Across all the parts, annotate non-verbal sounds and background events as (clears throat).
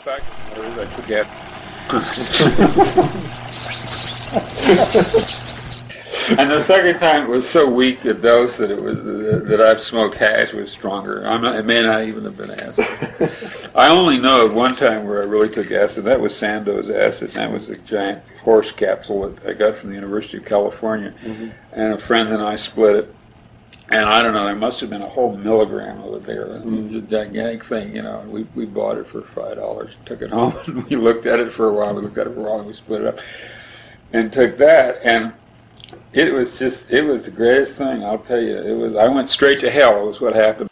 fact I forget. and the second time it was so weak a dose that it was that I've smoked hash was stronger. I'm not, it may not even have been acid. I only know of one time where I really took acid. That was Sandoz acid. And that was a giant horse capsule that I got from the University of California, Mm-hmm. and a friend and I split it. And I don't know, there must have been a whole milligram of it there. It was a gigantic thing, you know. We, we bought it for five dollars, took it (laughs) home, and we looked at it for a while. We looked at it for a while, and we split it up, and took that. And it was just, it was the greatest thing. I'll tell you, it was. I went straight to hell. Was what happened.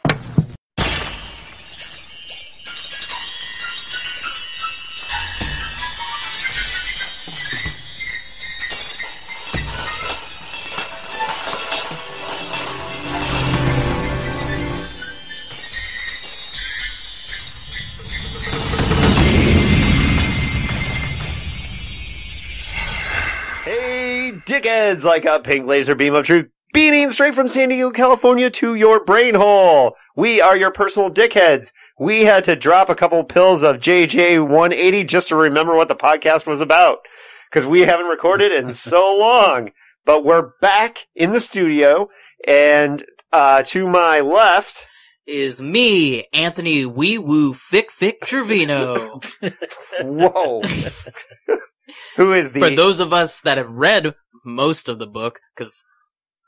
Dickheads, like a pink laser beam of truth beaming straight from San Diego, California to your brain hole. We are your personal dickheads. We had to drop a couple pills of JJ180 just to remember what the podcast was about. Cause we haven't recorded in (laughs) so long. But we're back in the studio and, uh, to my left, is me, Anthony Wee Woo Fick Fick Trevino. (laughs) whoa. (laughs) Who is the, For those of us that have read most of the book, because,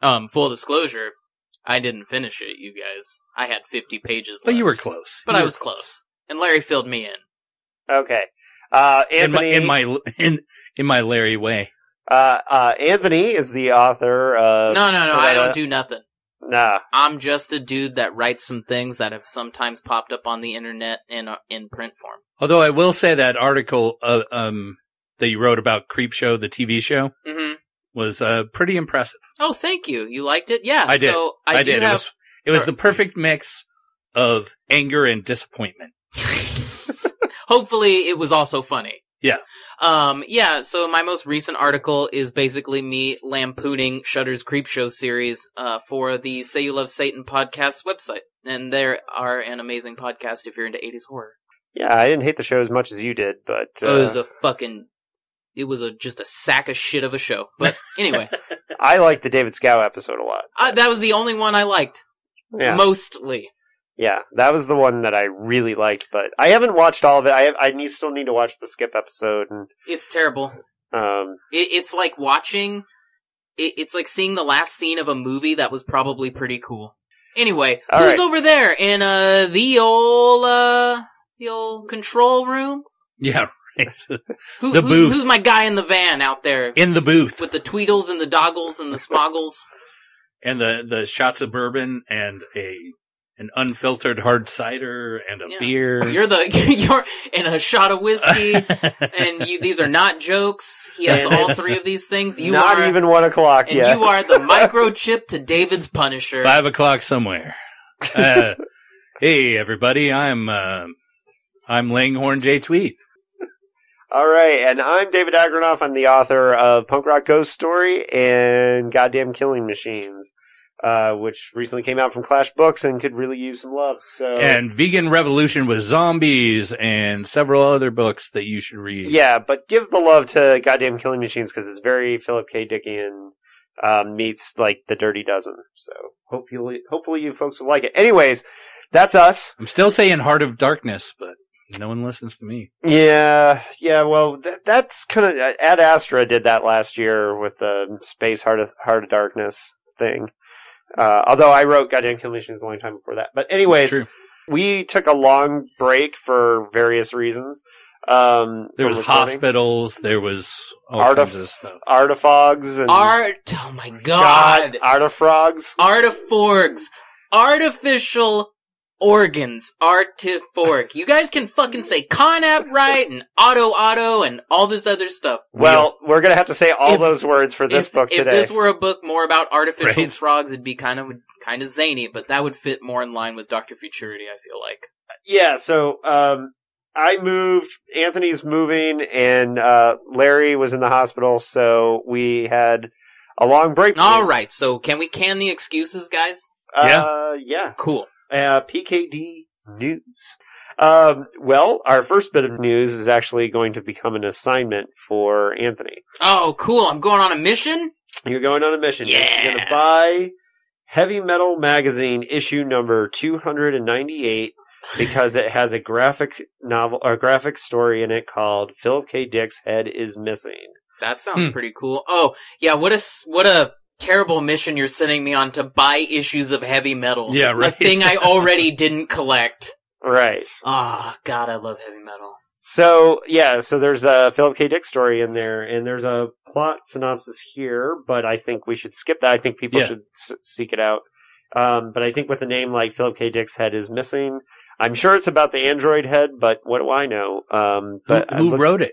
um, full disclosure, I didn't finish it, you guys. I had 50 pages But left. you were close. But You I was close. And Larry filled me in. okay. Uh, In my, Anthony. in my in in my Larry way. Uh, uh, Anthony is the author of. No, no, no, I don't do nothing. Nah. I'm just a dude that writes some things that have sometimes popped up on the internet in, uh, in print form. Although I will say that article uh, um that you wrote about Creep Show, the TV show, hmm was uh pretty impressive. Oh, thank you. You liked it? Yeah. I did. So I, do did. have It was it was the perfect mix of anger and disappointment. (laughs) Hopefully, it was also funny. Yeah. Um. Yeah. So my most recent article is basically me lampooning Shudder's Creepshow series, uh, for the Say You Love Satan podcast website, and they are an amazing podcast if you're into '80s horror. Yeah, I didn't hate the show as much as you did, but uh, it was a fucking. It was a just a sack of shit of a show. But (laughs) anyway, I liked the David Schow episode a lot. I, that was the only one I liked. Yeah, Mostly. yeah, that was the one that I really liked. But I haven't watched all of it. I have, I need, still need to watch the Skipp episode, and It's terrible. um, It, it's like watching. It, it's like seeing the last scene of a movie that was probably pretty cool. Anyway, who's right. over there in uh the old uh the old control room? Yeah, right. Who, The who's, booth. who's my guy in the van out there in the booth with the tweedles and the doggles and the smoggles? and the the shots of bourbon and a an unfiltered hard cider and a Yeah. beer. (laughs) You're the (laughs) you're in a shot of whiskey, (laughs) and you. These are not jokes. He has And all three of these things. You not are even one o'clock and yet. you are the microchip to David's Punisher. Five o'clock somewhere. Uh, hey everybody, I'm uh, I'm Langhorn J Tweet. All right, and I'm David Agranoff. I'm the author of Punk Rock Ghost Story and Goddamn Killing Machines, uh, which recently came out from Clash Books and could really use some love. So and Vegan Revolution with Zombies and several other books that you should read. Yeah, but give the love to Goddamn Killing Machines because it's very Philip K. Dickian um, meets like the Dirty Dozen. So hopefully, hopefully you folks will like it. Anyways, that's us. I'm still saying Heart of Darkness, but no one listens to me. Yeah, yeah. Well, th- that's kind of Ad Astra did that last year with the Space Heart of Heart of Darkness thing. Uh, although I wrote Goddamn Killing Machines a long time before that. But anyways, we took a long break for various reasons. Um, There was hospitals. There was all Artif- kinds of stuff. artifogs and Art. Oh my god. artifrogs. Artiforgs. Artificial organs. Artiforg. You guys can fucking say Conap right and Auto Auto and all this other stuff. Well, we're gonna have to say all If- those words for this if, book today. if this were a book more about artificial Right. frogs, it'd be kind of kind of zany, but that would fit more in line with Doctor Futurity. I feel like. yeah, so um, I moved. Anthony's moving, and uh, Larry was in the hospital, so we had a long break. All right, so can we can the excuses, guys? Uh, yeah. Cool. Uh, PKD news. Um, well, our first bit of news is actually going to become an assignment for Anthony. Oh, cool. I'm going on a mission? You're going on a mission. Yeah. You're Yeah. going to buy Heavy Metal Magazine issue number 298 because it has a graphic novel or graphic story in it called Philip K. Dick's Head is Missing. That sounds Hmm. pretty cool. Oh, yeah, what a what a terrible mission you're sending me on to buy issues of heavy metal. Yeah, right. A thing I (laughs) already didn't collect. Right. Ah, God, I love heavy metal. So yeah, so there's a Philip K. Dick story in there, and there's a plot synopsis here, but I think we should skip that. I think people Yeah. should s- seek it out. Um, but I think with a name like Philip K. Dick's head is missing. I'm sure it's about the android head, but what do I know? Um, but who, who looked- wrote it?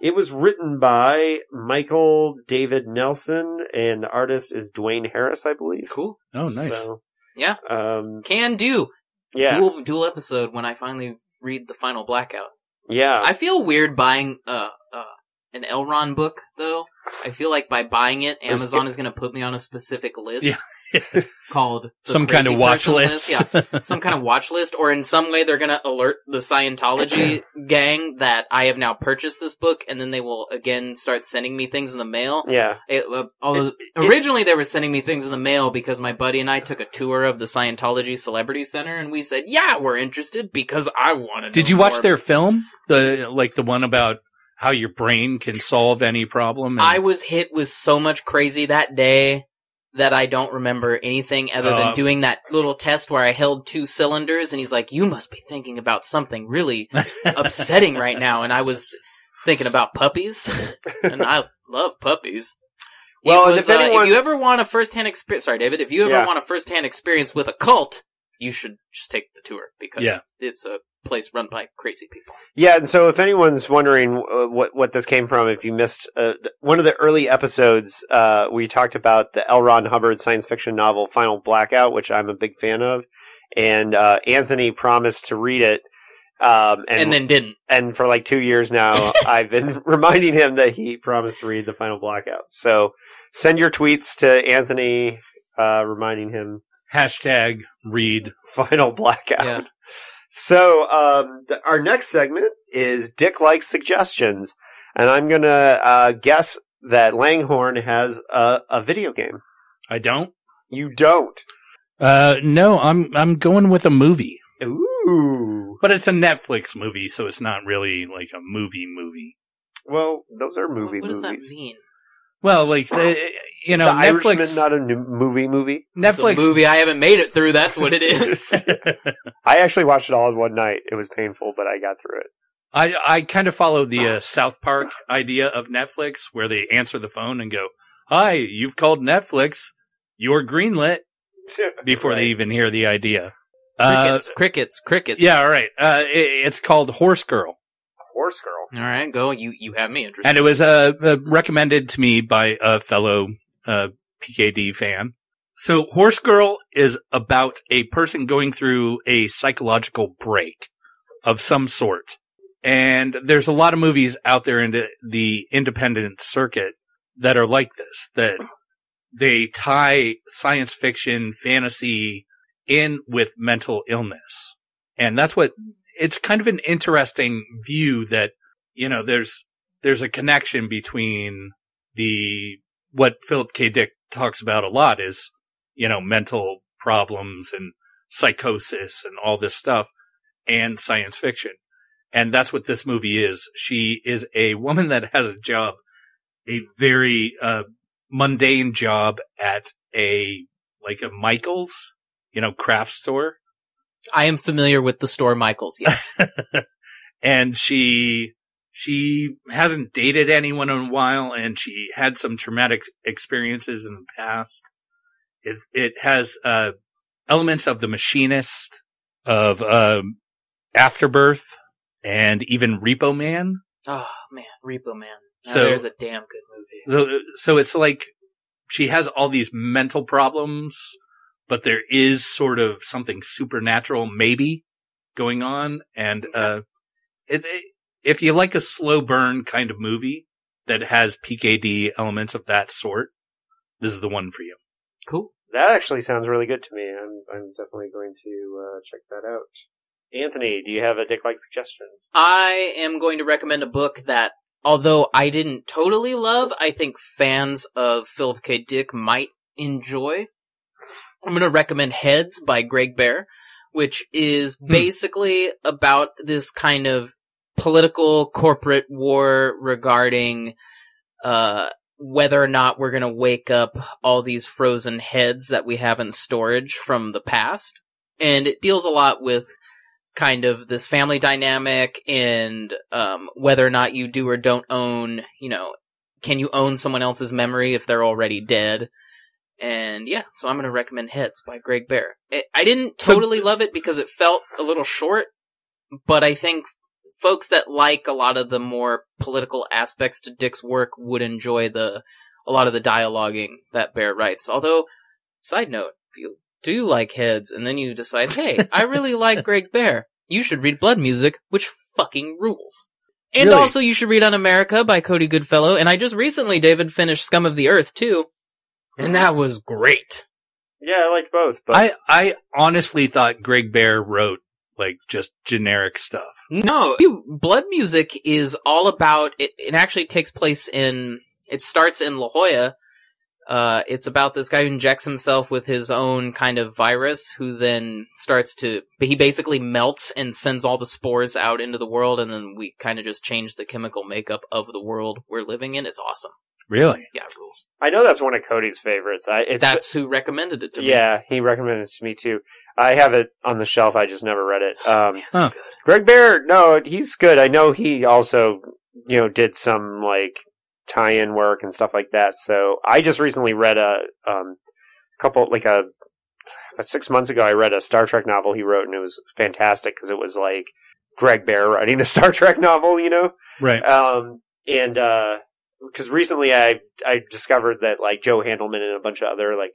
It was written by Michael David Nelson, and the artist is Dwayne Harris, I believe. Cool. Oh, nice. So, Yeah. Um, Can do. yeah. Dual, dual episode when I finally read the final blackout. Yeah. I feel weird buying uh, uh, an L. Ron book though. I feel like by buying it, Amazon is going to put me on a specific list Yeah. (laughs) called the Some kind of watch person list. Yeah, (laughs) some kind of watch list, or in some way they're going to alert the Scientology (clears throat) gang that I have now purchased this book, and then they will again start sending me things in the mail. yeah. It, uh, although originally they were sending me things in the mail because my buddy and I took a tour of the Scientology Celebrity Center, and we said, "Yeah, we're interested because I want to." Did you watch their film? The like the one about how your brain can solve any problem? and- I was hit with so much crazy that day that I don't remember anything other than Uh, doing that little test where I held two cylinders and he's like, you must be thinking about something really (laughs) upsetting right now. And I was thinking about puppies (laughs) and I love puppies. It Well, and was, if uh, anyone- if you ever want a first-hand experience, sorry, David, if you ever Yeah. want a first-hand experience with a cult, you should just take the tour because Yeah. it's a place run by crazy people. Yeah, and so if anyone's wondering uh, what what this came from, if you missed uh, one of the early episodes, uh, we talked about the L. Ron Hubbard science fiction novel Final Blackout, which I'm a big fan of, and uh, Anthony promised to read it, um, and And, then didn't. and for like two years now, (laughs) I've been (laughs) reminding him that he promised to read the Final Blackout. So send your tweets to Anthony, uh, reminding him Hashtag read. (laughs) Final Blackout. Yeah. So, um, th- our next segment is Dick like suggestions, and I'm gonna uh, guess that Langhorn has a, a video game. I don't. You don't. Uh, no, I'm I'm going with a movie, Ooh. but it's a Netflix movie, so it's not really like a movie movie. Well, those are movie what does movies. that mean? Well, like the, you know, the Irishman, Netflix. not a new movie movie. It's a Netflix movie I haven't made it through. That's what it (laughs) is. I actually watched it all in one night. It was painful, but I got through it. I I kind of followed the uh, South Park idea of Netflix, where they answer the phone and go, "Hi, you've called Netflix. You're greenlit." (laughs) Before they even hear the idea. Uh, crickets, crickets, crickets. yeah, all right. Uh, it, it's called Horse Girl, Horse Girl. All right, go. You you have me interested. and it was uh, uh, recommended to me by a fellow uh, PKD fan. So, Horse Girl is about a person going through a psychological break of some sort. And there's a lot of movies out there in the, the independent circuit that are like this, that they tie science fiction, fantasy in with mental illness. And that's what, it's kind of an interesting view that, you know, there's, there's a connection between the, what Philip K. Dick talks about a lot is, you know, mental problems and psychosis and all this stuff and science fiction. And that's what this movie is. She is a woman that has a job, a very, uh, mundane job at a, like a Michael's, you know, craft store. I am familiar with the store Michaels. Yes. (laughs) and she she hasn't dated anyone in a while and she had some traumatic experiences in the past it it has uh elements of the machinist of um afterbirth and even repo man oh man, Repo Man. Now So- there's a damn good movie. so so it's like she has all these mental problems but there is sort of something supernatural maybe going on and uh it, it if you like a slow burn kind of movie that has PKD elements of that sort this is the one for you Cool. That actually sounds really good to me. I'm I'm definitely going to uh, check that out. Anthony, do you have a Dick like suggestion? I am going to recommend a book that, although I didn't totally love, I think fans of Philip K. Dick might enjoy. I'm going to recommend Heads by Greg Bear, which is Hmm. basically about this kind of political corporate war regarding uh, whether or not we're going to wake up all these frozen heads that we have in storage from the past. And it deals a lot with kind of this family dynamic and um, whether or not you do or don't own, you know, can you own someone else's memory if they're already dead? And yeah, so I'm going to recommend Heads by Greg Bear. I didn't totally love it because it felt a little short, but I think folks that like a lot of the more political aspects to Dick's work would enjoy the a lot of the dialoguing that Bear writes. Although, side note, if you do like Heads and then you decide, hey, I really (laughs) like Greg Bear, you should read Blood Music, which fucking rules. And Really? also, you should read Unamerica by Cody Goodfellow. And I just recently, David, finished Scum of the Earth too, and that was great. Yeah, I liked both, but I, I honestly thought Greg Bear wrote like just generic stuff. No, Blood Music is all about. It, it actually takes place in. It starts in La Jolla. Uh, it's about this guy who injects himself with his own kind of virus, who then starts to. He basically melts and sends all the spores out into the world, and then we kind of just change the chemical makeup of the world we're living in. It's awesome. Really? Yeah, it rules. I know that's one of Cody's favorites. I it's That's who recommended it to me. yeah, he recommended it to me too. I have it on the shelf. I just never read it. Um, That's Huh. good. Greg Bear, no, he's good. I know he also, you know, did some like tie-in work and stuff like that. So I just recently read a um, couple, like a about six months ago, I read a Star Trek novel he wrote, and it was fantastic because it was like Greg Bear writing a (laughs) Star Trek novel, you know. Right. Um, and because recently I I discovered that like Joe Haldeman and a bunch of other like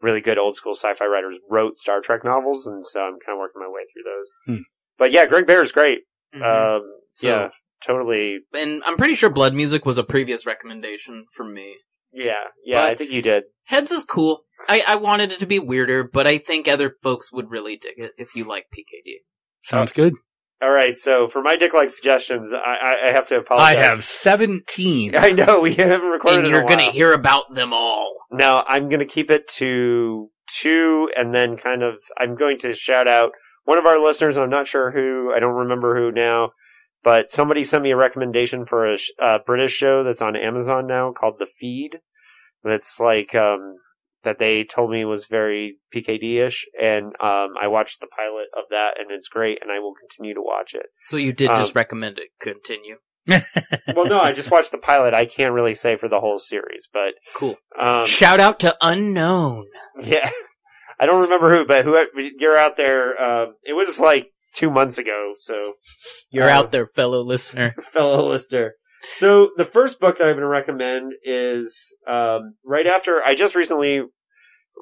really good old school sci-fi writers wrote Star Trek novels, and so I'm kind of working my way through those. Hmm. But yeah, Greg Bear is great. Mhm. Um, So- yeah, totally. and I'm pretty sure Blood Music was a previous recommendation from me. Yeah, yeah, But- I think you did. Heads is cool. I, I wanted it to be weirder, but I think other folks would really dig it if you like PKD. Sounds good. All right, so for my dick like suggestions, I, I, have to apologize. I have 17. (laughs) I know we haven't recorded. And you're gonna while. hear about them all. Now I'm going to keep it to two, and then kind of I'm going to shout out one of our listeners. I'm not sure who. I don't remember who now, but somebody sent me a recommendation for a uh, British show that's on Amazon now called The Feed. That's like um, that they told me was very PKD ish, and um, I watched the pilot of that, and it's great, and I will continue to watch it. So you did Um, just recommend it. Continue. (laughs) Well, no, I just watched the pilot. I can't really say for the whole series, but Cool. um, Shout out to Unknown. Yeah, (laughs) I don't remember who, but who you're out there. Um, it was like two months ago, so You're Uh, out there, fellow listener. (laughs) fellow listener. So the first book that I'm going to recommend is um, right after I just recently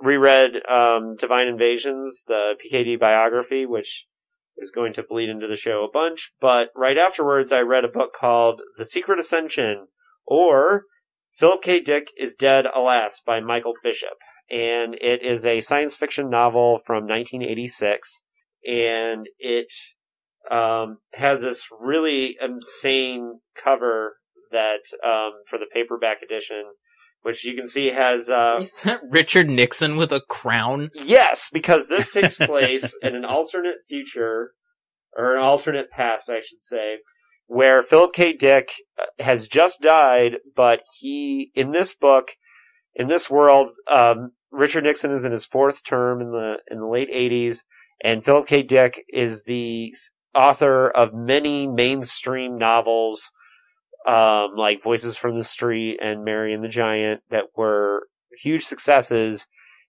reread um, Divine Invasions, the PKD biography, which is going to bleed into the show a bunch. But right afterwards, I read a book called The Secret Ascension, or Philip K. Dick is Dead, Alas, by Michael Bishop. And it is a science fiction novel from 1986. And it um, has this really insane cover that um, for the paperback edition, which you can see has uh, (laughs) Is that Richard Nixon with a crown? yes, because this (laughs) takes place in an alternate future or an alternate past, I should say, where Philip K. Dick uh, has just died, but he in this book, in this world, um, Richard Nixon is in his fourth term in the in the late '80s, and Philip K. Dick is the author of many mainstream novels, um, like Voices from the Street and Mary and the Giant, that were huge successes.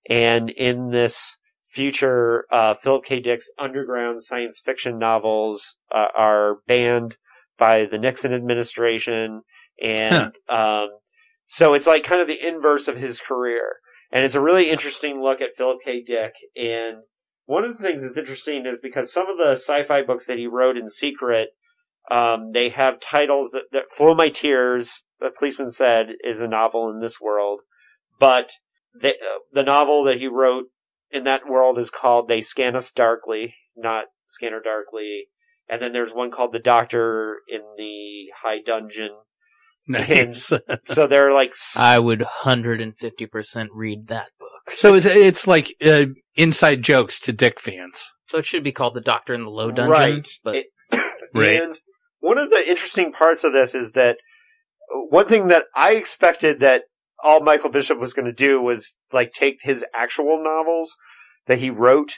And in this future, uh, Philip K. Dick's underground science fiction novels uh, are banned by the Nixon administration, and um, so it's like kind of the inverse of his career. And it's a really interesting look at Philip K. Dick. And one of the things that's interesting is because some of the sci-fi books that he wrote in secret, um, they have titles that, that "Flow My Tears," the policeman said, is a novel in this world, but the uh, the novel that he wrote in that world is called "They Scan Us Darkly," not Scanner Darkly, and then there's one called The Doctor in the High Dungeon. Nice. (laughs) So they're like, I would 150% read that book. so it's it's like uh, inside jokes to Dick fans. So it should be called The Doctor in the Low Dungeon. Right. But It- (coughs) Right. And one of the interesting parts of this is that one thing that I expected that all Michael Bishop was going to do was like take his actual novels that he wrote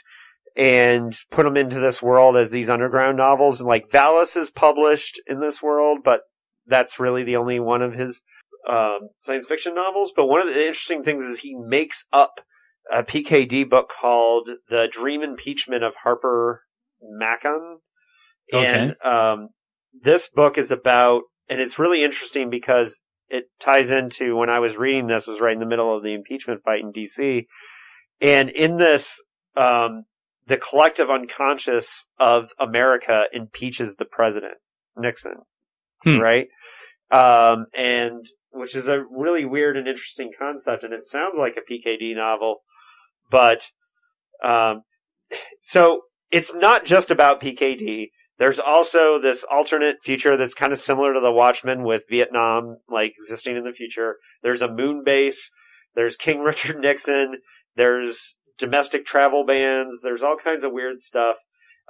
and put them into this world as these underground novels. And like Valis is published in this world, but that's really the only one of his um, science fiction novels. But one of the interesting things is he makes up a PKD book called The Dream Impeachment of Harper Macon. And um, this book is about, and it's really interesting because it ties into when I was reading this was right in the middle of the impeachment fight in DC, and in this, um, the collective unconscious of America impeaches the president Nixon, Hmm. right? Um, and which is a really weird and interesting concept, and it sounds like a PKD novel, but um, so it's not just about PKD. There's also this alternate future that's kind of similar to the Watchmen with Vietnam like existing in the future. There's a moon base. There's King (laughs) Richard Nixon. There's domestic travel bans. There's all kinds of weird stuff.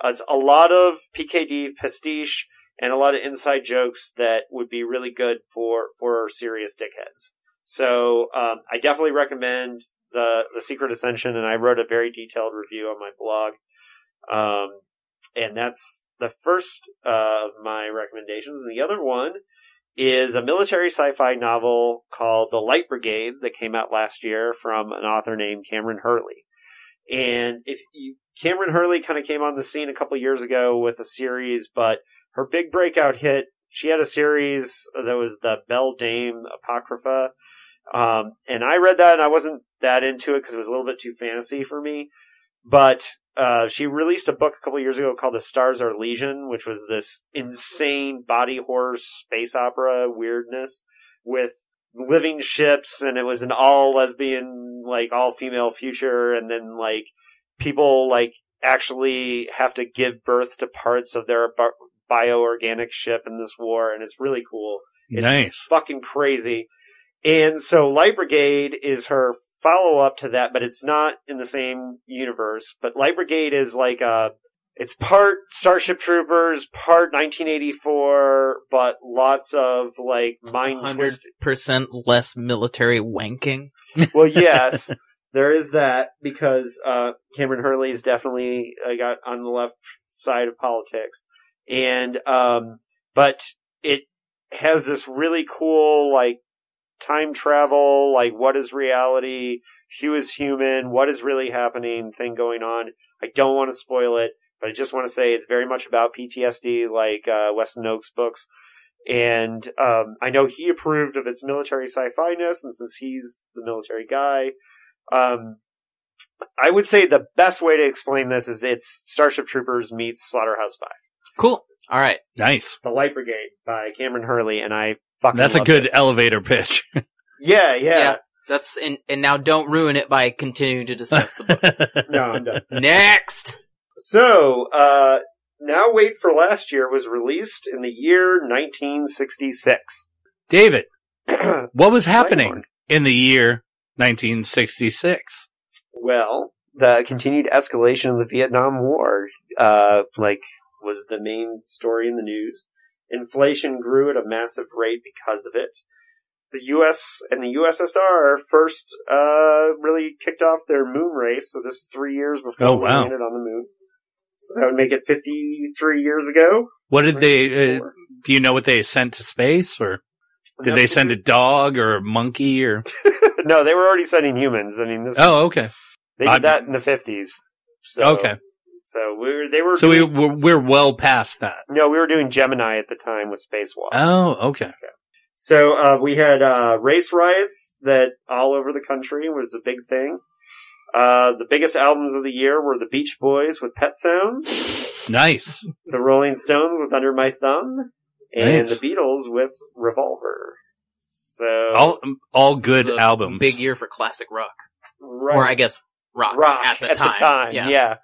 Uh, it's a lot of PKD pastiche and a lot of inside jokes that would be really good for for serious dickheads. So um, I definitely recommend the the Secret Ascension, and I wrote a very detailed review on my blog. Um, and that's the first uh, of my recommendations. And the other one is a military sci-fi novel called The Light Brigade that came out last year from an author named Kameron Hurley. And if you, Kameron Hurley kind of came on the scene a couple years ago with a series, but her big breakout hit, she had a series that was the Bel Dame Apocrypha. Um, and I read that and I wasn't that into it because it was a little bit too fantasy for me. But uh, she released a book a couple years ago called The Stars Are Legion, which was this insane body horror space opera weirdness with living ships, and it was an all lesbian, like all female future, and then like people like actually have to give birth to parts of their bioorganic ship in this war, and it's really cool. It's nice. fucking crazy. And so Light Brigade is her follow up to that, but it's not in the same universe. But Light Brigade is like a, it's part Starship Troopers, part 1984, but lots of like mind twisting. 100% less military wanking. (laughs) Well, yes, (laughs) there is that because uh, Kameron Hurley is definitely uh, got on the left side of politics, and um, but it has this really cool like time travel, like what is reality, who is human, what is really happening thing going on. I don't want to spoil it, but I just want to say it's very much about PTSD, like uh, Weston Ochse books. And um, I know he approved of its military sci-fi ness, and since he's the military guy, um, I would say the best way to explain this is it's Starship Troopers meets Slaughterhouse Five, Cool. All right. Nice. The Light Brigade by Kameron Hurley, and I fucking That's a good it. elevator pitch. (laughs) Yeah, yeah. Yeah. That's and and now don't ruin it by continuing to discuss the book. (laughs) No, I'm done. Next. So, uh, Now Wait for Last Year was released in the year 1966. David, (clears throat) what was happening in the year 1966? Well, the continued escalation of the Vietnam War, uh, like, was the main story in the news. Inflation grew at a massive rate because of it. The U.S. and the USSR first, uh, really kicked off their moon race, so this is three years before Oh, we wow. landed on the moon. So that would make it 53 years ago. What did they, uh, do you know what they sent to space or did they send a dog or a monkey or? (laughs) no, they were already sending humans. I mean, this, Oh, okay. they did I'm- that in the 50s. So, Okay. So we were, they were So we, doing- we're, we're well past that. No, we were doing Gemini at the time with Spacewalk. Oh, okay. So uh, we had uh, race riots that all over the country was a big thing. Uh, the biggest albums of the year were the Beach Boys with Pet Sounds, Nice. the Rolling Stones with Under My Thumb, and Nice. the Beatles with Revolver. So All, all good It was a albums. Big year for classic rock, right, or I guess rock, rock at the time. yeah. Yeah.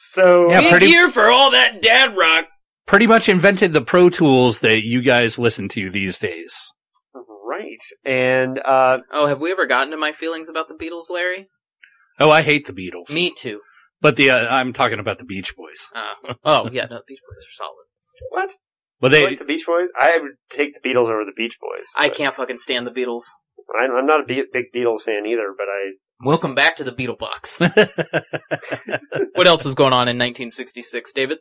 So Yeah, Big pretty- year for all that dad rock. Pretty much invented the Pro Tools that you guys listen to these days. right, and uh, Oh, have we ever gotten to my feelings about the Beatles, Larry? Oh, I hate the Beatles. Me too. But the uh, I'm talking about the Beach Boys. Uh, oh yeah, no, Beach Boys are solid. what? But You they like the Beach Boys? I would take the Beatles over the Beach Boys. I can't fucking stand the Beatles. I'm, I'm not a big Beatles fan either, but I Welcome back to the Beetle Box. (laughs) (laughs) what else was going on in 1966, David?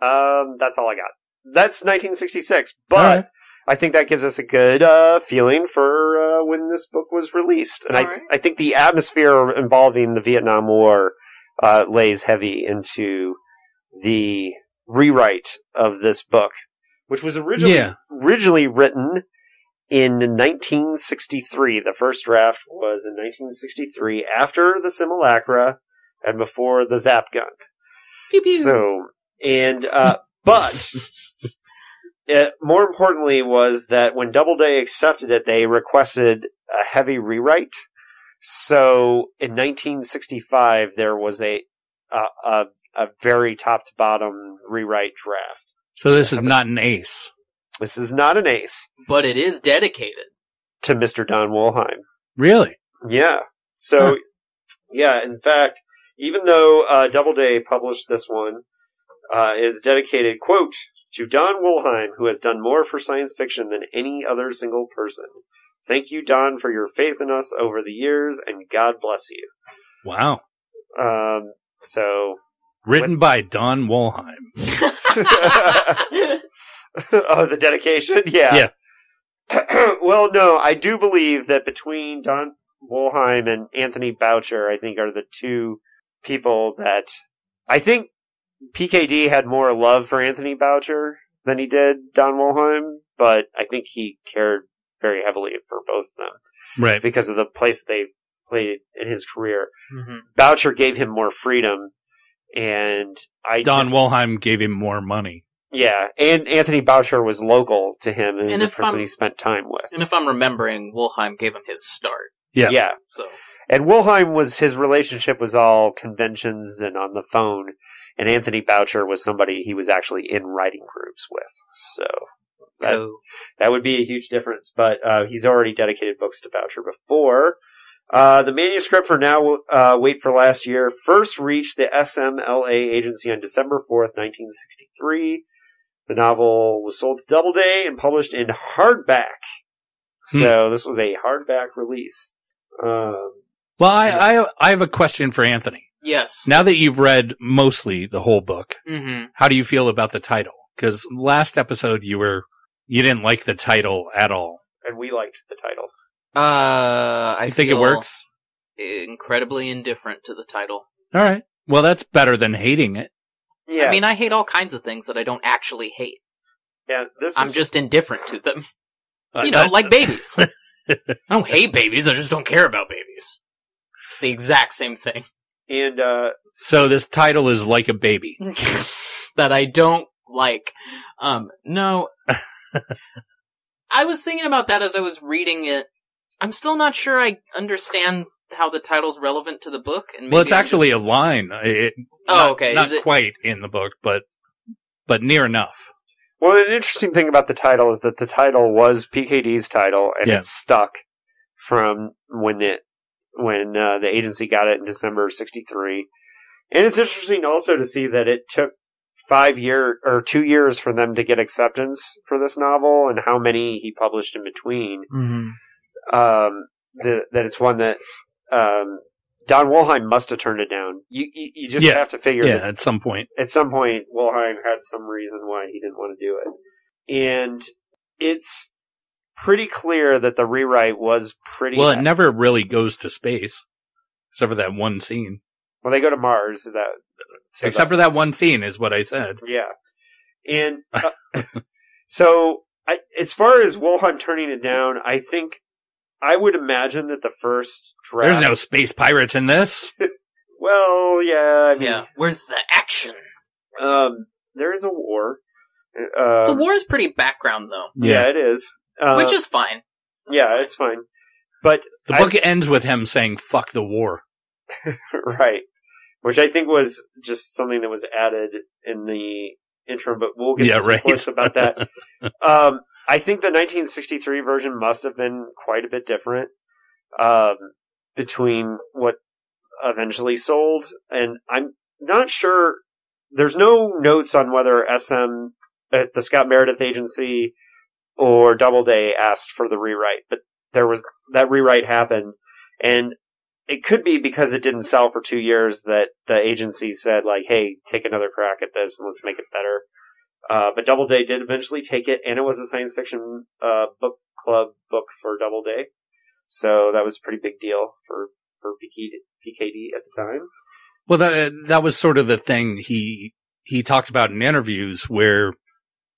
um that's all I got. That's 1966, but All right. I think that gives us a good uh, feeling for uh, when this book was released, and I All right. I think the atmosphere involving the Vietnam War uh, lays heavy into the rewrite of this book, which was originally Yeah. originally written in 1963. The first draft was in 1963, after the simulacra and before the zap gun. Pew pew. So, and, uh, (laughs) but, it, more importantly was that when Doubleday accepted it, they requested a heavy rewrite. So, in 1965, there was a, a, a, a very top to bottom rewrite draft. so this is not an ace. This is not an ace but it is dedicated. to Mr. Don Wollheim. Really? Yeah. So, Huh. yeah, in fact, even though uh, Doubleday published this one, uh, is dedicated, quote, to Don Wollheim, who has done more for science fiction than any other single person. Thank you, Don, for your faith in us over the years, and God bless you. Wow. Um, so, Written by Don Wollheim. (laughs) (laughs) (laughs) (laughs) oh, the dedication? Yeah. (clears throat) well, no, I do believe that between Don Wollheim and Anthony Boucher, I think are the two people that I think PKD had more love for Anthony Boucher than he did Don Wollheim, but I think he cared very heavily for both of them Right. because of the place they played in his career. Mhm. Boucher gave him more freedom, and I Don Wollheim gave him more money. Yeah, and Anthony Boucher was local to him and, And was a if person I'm- he spent time with. And if I'm remembering, Wollheim gave him his start. Yeah. yeah. So And Wollheim was his relationship was all conventions and on the phone, and Anthony Boucher was somebody he was actually in writing groups with. So that so that would be a huge difference. But uh, he's already dedicated books to Boucher before. Uh, the manuscript for Now uh, Wait for Last Year first reached the SMLA agency on December 4th, 1963. The novel was sold to Doubleday and published in hardback. So this was a hardback release. Um, Well, I, I, I have a question for Anthony. yes. Now that you've read mostly the whole book, hmm how do you feel about the title? Because last episode you were, you didn't like the title at all. and we liked the title. Uh, I I think it works. Incredibly indifferent to the title. All right. Well, that's better than hating it. Yeah, I mean, I hate all kinds of things that I don't actually hate. yeah. This I'm is just indifferent to them. (laughs) Uh, You know, like babies. (laughs) I don't hate babies. I just don't care about babies. It's the exact same thing and uh, so this title is like a baby. (laughs) that I don't like. Um, no. I was thinking about that as I was reading it. I'm still not sure I understand how the title's relevant to the book. And Well, it's I'm actually just- a line. It, Oh, not- okay. Not Is it- quite in the book, but but near enough. Well, an interesting thing about the title is that the title was PKD's title, and Yeah. it stuck from when the when uh, the agency got it in December of '63. And it's interesting also to see that it took five year or two years for them to get acceptance for this novel, and how many he published in between. Um, the, that it's one that um, Don Wollheim must have turned it down. You you, you just Yeah. have to figure Yeah, that at some point. at some point Wollheim had some reason why he didn't want to do it. And it's pretty clear that the rewrite was pretty Well, it never really goes to space, except for that one scene. well they go to Mars that so Except for that one scene, is what I said. yeah. And (laughs) uh, so I, as far as Wollheim turning it down, I think I would imagine that the first draft There's no space pirates in this. (laughs) Well, yeah, I mean Yeah. Where's the action? um there is a war. Uh, the war is pretty background though, yeah. it is. Uh, which is fine. yeah, it's fine. But The I- book ends with him saying "fuck the war." (laughs) right. which I think was just something that was added in the intro, but we'll get Yeah, to some right. about that. (laughs) um, I think the 1963 version must have been quite a bit different um, between what eventually sold, and I'm not sure. There's no notes on whether SM, uh, the Scott Meredith agency, or Doubleday asked for the rewrite, but there was that rewrite happened, and it could be because it didn't sell for two years that the agency said like, "Hey, take another crack at this and let's make it better." Uh, but Doubleday did eventually take it, and it was a science fiction uh, book club book for Doubleday, so that was a pretty big deal for for PKD, at the time. Well, that that was sort of the thing he he talked about in interviews where,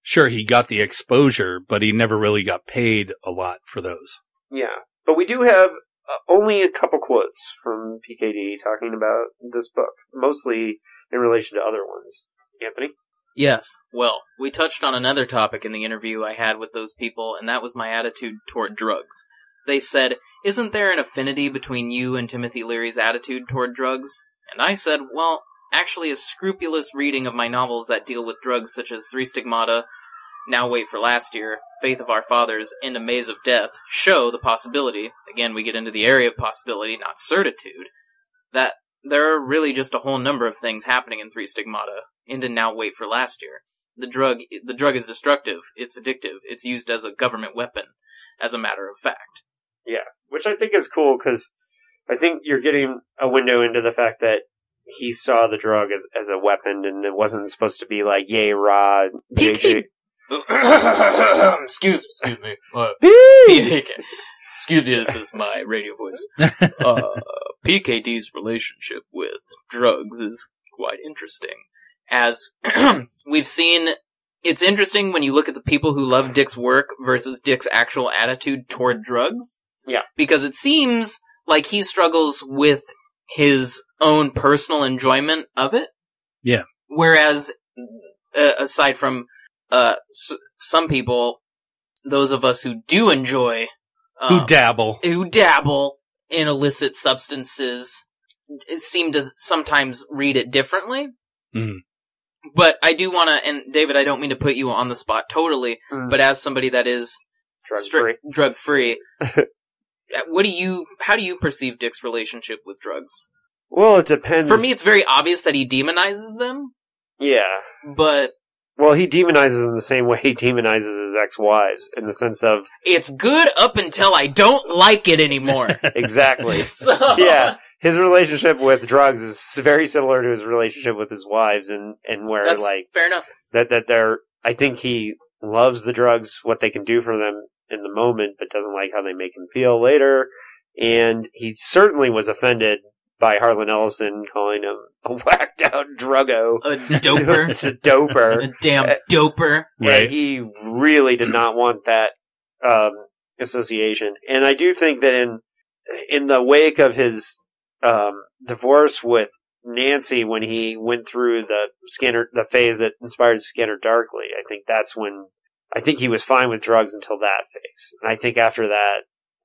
sure, he got the exposure, but he never really got paid a lot for those. Yeah, but we do have uh, only a couple quotes from PKD talking about this book, mostly in relation to other ones. Anthony, Yes. Well, we touched on another topic in the interview I had with those people, and that was my attitude toward drugs. They said, Isn't there an affinity between you and Timothy Leary's attitude toward drugs? And I said, Well, actually, a scrupulous reading of my novels that deal with drugs such as Three Stigmata, Now Wait for Last Year, Faith of Our Fathers, and A Maze of Death show the possibility, again, we get into the area of possibility, not certitude, that there are really just a whole number of things happening in Three Stigmata, and in Now Wait for Last Year. The drug, the drug is destructive, it's addictive, it's used as a government weapon, as a matter of fact. Yeah, which I think is cool because I think you're getting a window into the fact that he saw the drug as, as a weapon and it wasn't supposed to be like, yay, rod. (coughs) PK excuse, me, excuse me. Uh, JJ. excuse me, this is my radio voice. (laughs) Uh, PKD's relationship with drugs is quite interesting. As (clears throat) we've seen, it's interesting when you look at the people who love Dick's work versus Dick's actual attitude toward drugs. Yeah. Because it seems like he struggles with his own personal enjoyment of it. Yeah. Whereas, uh, aside from uh, s- some people, those of us who do enjoy, Who um, dabble? who dabble in illicit substances seem to sometimes read it differently. Mhm. But I do want to, and David, I don't mean to put you on the spot totally, Mm. but as somebody that is Drug stri- free. drug free, (laughs) what do you, how do you perceive Dick's relationship with drugs? Well, it depends. For me, it's very obvious that he demonizes them, yeah. but Well, he demonizes them the same way he demonizes his ex-wives in the sense of it's good up until I don't like it anymore. (laughs) exactly. (laughs) so, yeah, his relationship with drugs is very similar to his relationship with his wives, and and where that's like fair enough. that that they're. I think he loves the drugs, what they can do for them in the moment, but doesn't like how they make him feel later. And he certainly was offended by Harlan Ellison calling him a (laughs) whacked out druggo, A doper. it's (laughs) a doper. a damn doper. Right. He really did not want that um, association. And I do think that in in the wake of his um, divorce with Nancy, when he went through the Scanner, the phase that inspired Scanner Darkly, I think that's when I think he was fine with drugs until that phase. And I think after that,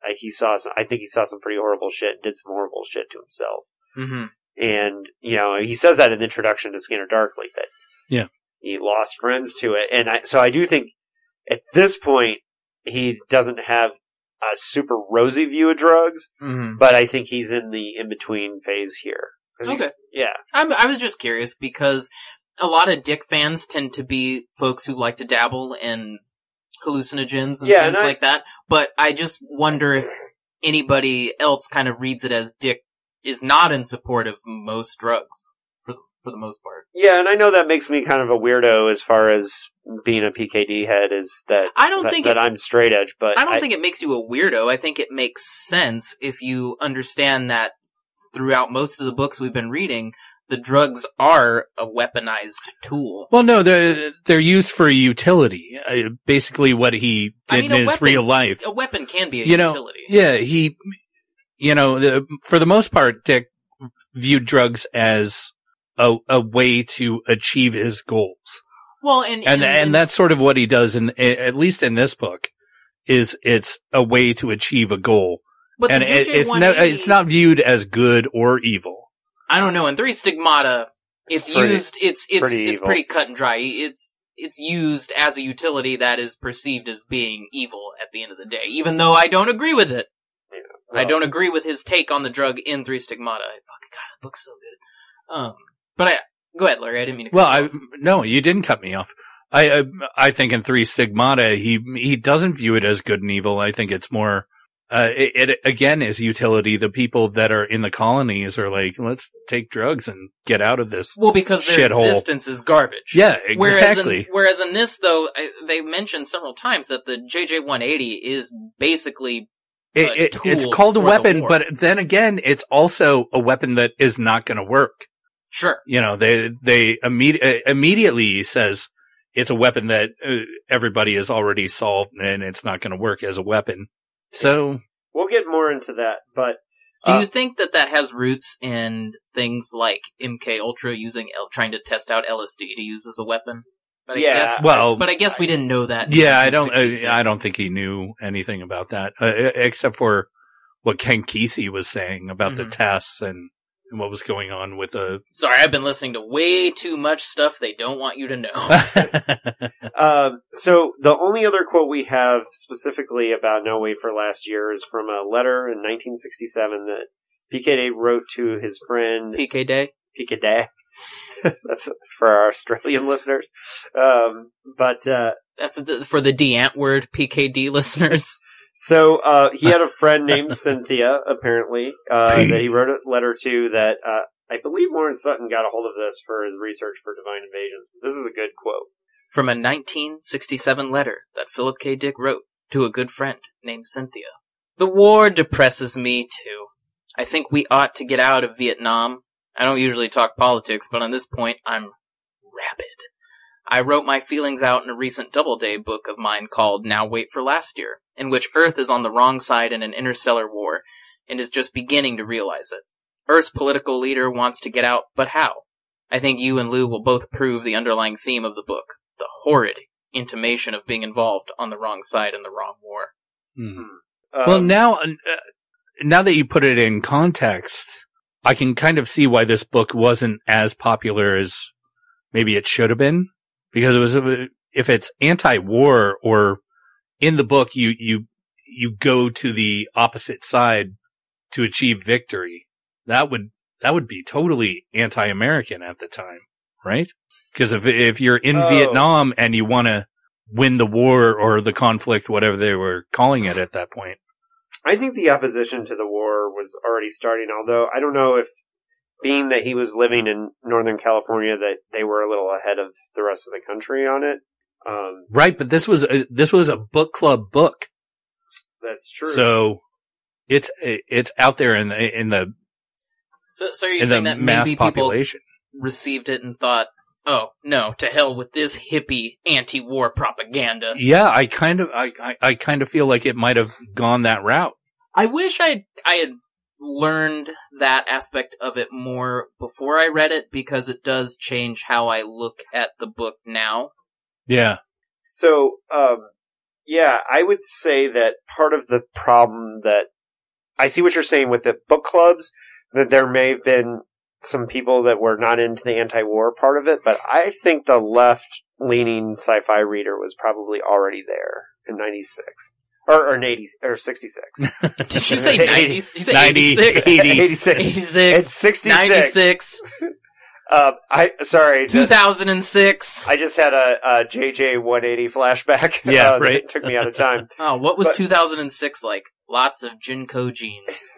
I, he saw some. I think he saw some pretty horrible shit and did some horrible shit to himself. hmm And, you know, he says that in the introduction to Scanner Darkly that Yeah. he lost friends to it. And I, so I do think at this point, he doesn't have a super rosy view of drugs, hmm but I think he's in the in between phase here. Okay. Yeah. I'm, I was just curious because a lot of Dick fans tend to be folks who like to dabble in hallucinogens and Yeah, things and I- like that. But I just wonder if anybody else kind of reads it as Dick is not in support of most drugs for for the most part. Yeah. And I know that makes me kind of a weirdo as far as being a PKD head is that, I don't that, think that it, I'm straight edge, but I don't think it makes you a weirdo. I think it makes sense if you understand that throughout most of the books we've been reading, the drugs are a weaponized tool. Well, no, they're they're used for utility. Uh, basically, what he I did mean, in his weapon- real life. A weapon can be a You know, utility. Yeah, he, you know, the, for the most part, Dick viewed drugs as a a way to achieve his goals, Well, and and and that's sort of what he does in at least in this book. Is it's a way to achieve a goal, but and it, it's no, it's not viewed as good or evil. I don't know. In three stigmata, it's, It's pretty- used. It's it's pretty it's evil. pretty cut and dry. It's it's used as a utility that is perceived as being evil at the end of the day. Even though I don't agree with it, I Well, don't agree with his take on the drug in Three Stigmata. I fucking God, the book's so good. Um, but I go ahead, Larry. I didn't mean to. cut Well, I no, you didn't cut me off. I I, I think in Three Stigmata, he he doesn't view it as good and evil. I think it's more. Uh, it, it again is utility. The people that are in the colonies are like, let's take drugs and get out of this. well because their shithole. existence is garbage. Yeah, Whereas exactly. in, whereas in this though, I, they mentioned several times that the JJ180 is basically It, it's called a weapon, but then again, it's also a weapon that is not going to work. Sure. You know, they they imme- uh, immediately says it's a weapon that uh, everybody has already solved, and it's not going to work as a weapon. So We'll get more into that, but Do Uh, you think that that has roots in things like MK Ultra using L- trying to test out LSD to use as a weapon? But I Yeah. guess, well, but I guess we didn't know that. yeah, I don't. Uh, 1966. I don't think he knew anything about that, uh, except for what Ken Kesey was saying about the Mhm. tests and, and what was going on with the. (laughs) Sorry, I've been listening to way too much stuff they don't want you to know. (laughs) Um, so the only other quote we have specifically about No Wait for Last Year is from a letter in 1967 that PKD wrote to his friend PK Day. PKD. (laughs) That's for our Australian listeners. Um, but uh, That's the, for the D-Ant word, PKD listeners. So uh, he had a friend named Cynthia, apparently, uh, that he wrote a letter to. That uh, I believe Warren Sutton got a hold of this for his research for Divine Invasion. This is a good quote. From a 1967 letter that Philip K. Dick wrote to a good friend named Cynthia. The war depresses me too. I think we ought to get out of Vietnam. I don't usually talk politics, but on this point, I'm rabid. I wrote my feelings out in a recent Doubleday book of mine called Now Wait for Last Year, in which Earth is on the wrong side in an interstellar war and is just beginning to realize it. Earth's political leader wants to get out, but how? I think you and Lou will both approve the underlying theme of the book the horrid intimation of being involved on the wrong side in the wrong war. Hmm. Um, well, now, uh, now that you put it in context, I can kind of see why this book wasn't as popular as maybe it should have been, because it was if it's anti-war or in the book you you you go to the opposite side to achieve victory. That would that would be totally anti-American at the time, right? Because if if you're in Oh. Vietnam and you want to win the war or the conflict, whatever they were calling it at that point. I think the opposition to the war was already starting, although I don't know if being that he was living in Northern California that they were a little ahead of the rest of the country on it. Um, Right, but this was a, this was a book club book, that's true. so it's it's out there in the in the So, so are you saying that mass maybe people population. received it and thought, oh, no, to hell with this hippie anti-war propaganda? Yeah, I kind of I, I I kind of feel like it might have gone that route. I wish I I had learned that aspect of it more before I read it because it does change how I look at the book now. Yeah, So, um, yeah, I would say that part of the problem that I see what you're saying with the book clubs, that there may have been some people that were not into the anti-war part of it, but I think the left-leaning sci-fi reader was probably already there in '96 or, or '80 or '66. (laughs) Did you say (laughs) 90? Did you say 90, 86? 80. (laughs) 86. 86, It's 66. 96, Uh, I sorry. just- 2006. I just had a, a JJ 180 flashback. Yeah, uh, right. took me out of time. Oh, what was But- 2006 like? Lots of JNCO jeans.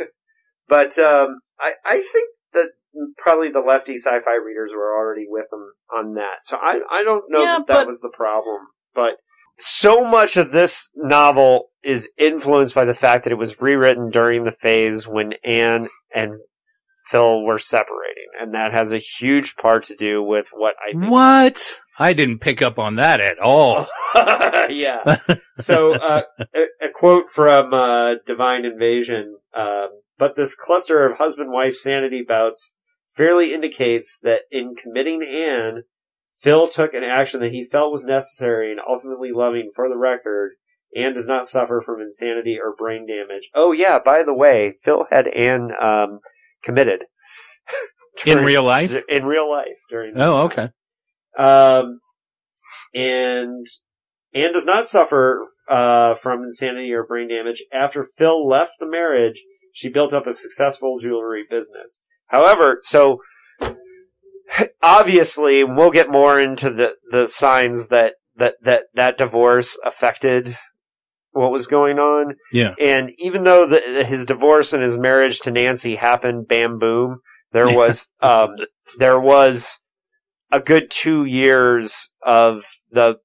But um, I, I think that probably the lefty sci-fi readers were already with them on that. So I, I don't know Yeah, that that was the problem. But so much of this novel is influenced by the fact that it was rewritten during the phase when Anne and Phil were separating, and that has a huge part to do with what I think. what? I didn't pick up on that at all. (laughs) yeah. So, uh, a, a quote from uh, Divine Invasion. Um, but this cluster of husband-wife sanity bouts fairly indicates that in committing Anne, Phil took an action that he felt was necessary and ultimately loving. For the record, Anne does not suffer from insanity or brain damage. Oh yeah, by the way, Phil had Anne um, committed. (laughs) In real life? In real life during. Oh, okay. Um, and Anne does not suffer uh, from insanity or brain damage. After Phil left the marriage, she built up a successful jewelry business. However, so (laughs) obviously we'll get more into the the signs that that that that divorce affected what was going on. Yeah. And even though the, his divorce and his marriage to Nancy happened bam boom, there was um (laughs) there was a good 2 years of the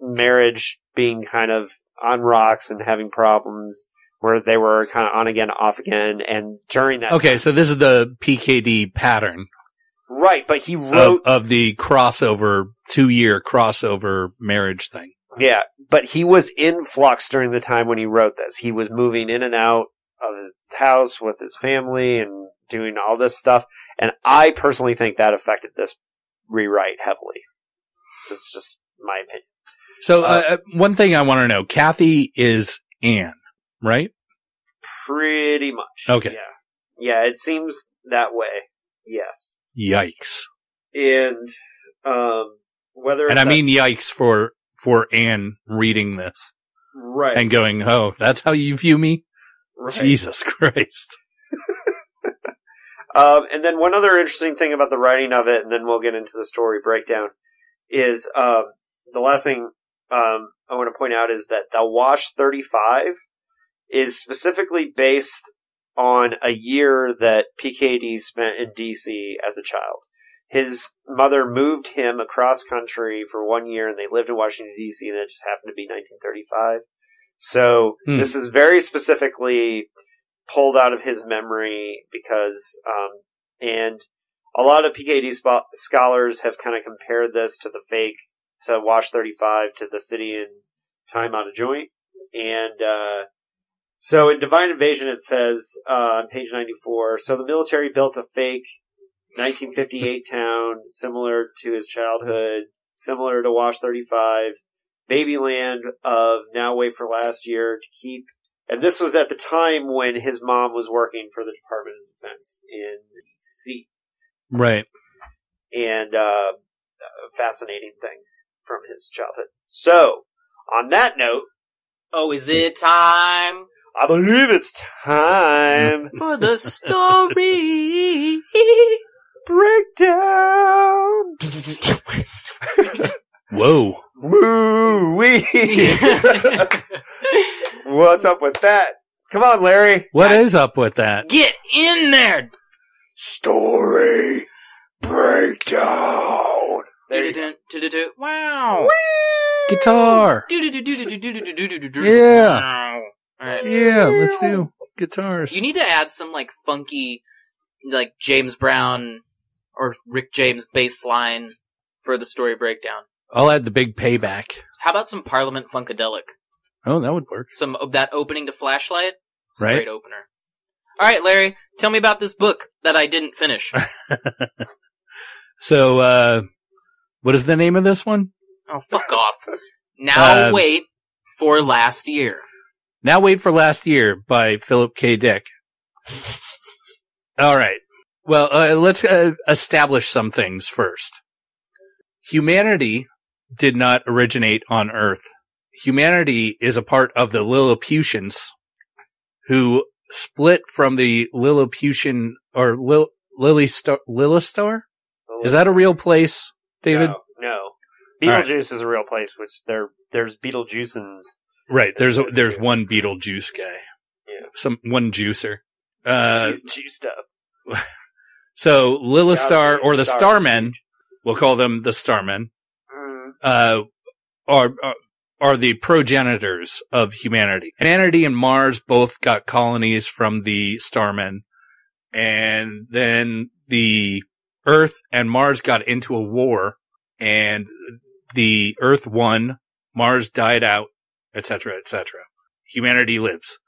marriage being kind of on rocks and having problems where they were kind of on again off again and during that Okay, so this is the PKD pattern right but he wrote of the crossover, two year crossover marriage thing. Yeah, but he was in flux during the time when he wrote this. He was moving in and out of his house with his family and doing all this stuff. And I personally think that affected this rewrite heavily. It's just my opinion. So, Uh, uh, uh, one thing I want to know Kathy is Anne, right? Pretty much. Okay. Yeah. Yeah, it seems that way. Yes. Yikes. And, um, whether And I a- mean, yikes for, for Anne reading this right. and going, oh, that's how you view me? right. Jesus (laughs) Christ. (laughs) Um, and then one other interesting thing about the writing of it, and then we'll get into the story breakdown, is um, the last thing um, I want to point out is that the Wash 35 is specifically based on a year that PKD spent in DC as a child. His mother moved him across country for one year, and they lived in Washington D.C. and it just happened to be 1935. So Hmm. this is very specifically pulled out of his memory because, um, and a lot of PKD spo- scholars have kind of compared this to the fake to Wash 35 to the city in Time Out of Joint. And, uh, so in Divine Invasion, it says, uh, on page 94, so the military built a fake 1958 town similar to his childhood, similar to Wash 35, Babyland of Now Wait for Last Year to keep and this was at the time when his mom was working for the Department of Defense in D.C. Right. And uh, a fascinating thing from his childhood. So, on that note, Oh, is it time I believe it's time for the story breakdown. Whoa. Woo wee. What's up with that? Come on, Larry. What I, is up with that? Get in there. Story breakdown. There you Wow. Guitar. Yeah. Wow. All right. Yeah, let's do guitars. You need to add some like funky, like James Brown or Rick James bass line for the story breakdown. I'll add the big payback. How about some Parliament Funkadelic? Oh, that would work. Some of that opening to Flashlight. It's a Right. great opener. All right, Larry, tell me about this book that I didn't finish. (laughs) So, uh, what is the name of this one? oh, fuck off. (laughs) Now Uh, wait for last year. Now Wait for Last Year by Philip K. Dick. All right. Well, uh, let's uh, establish some things first. Humanity did not originate on Earth. Humanity is a part of the Lilliputians who split from the Lilliputian or Lil- Lilistar. Lilistar? Is that a real place, David? No. no. right. Beetlejuice is a real place, which there there's Beetlejuicans. Right. There's a, there's one Beetlejuice guy. Yeah. Some one juicer. Uh, He's juiced up. (laughs) so Lilistar Yeah, or the. Starmen, we'll call them the Starmen, Mm, uh, are, are are the progenitors of humanity. Humanity and Mars both got colonies from the Starmen, and then the Earth and Mars got into a war, and the Earth won, Mars died out, etc., etc. Humanity lives.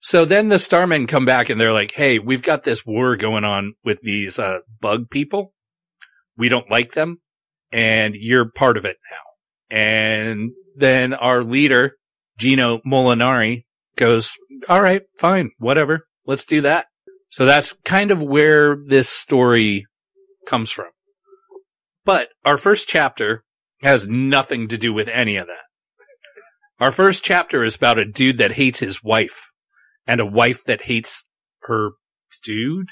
So then the Starmen come back and they're like, "Hey, we've got this war going on with these uh, bug people. We don't like them, and you're part of it now." And then our leader, Gino Molinari, goes, "All right, fine, whatever. Let's do that." So that's kind of where this story comes from. But our first chapter has nothing to do with any of that. Our first chapter is about a dude that hates his wife and a wife that hates her dude.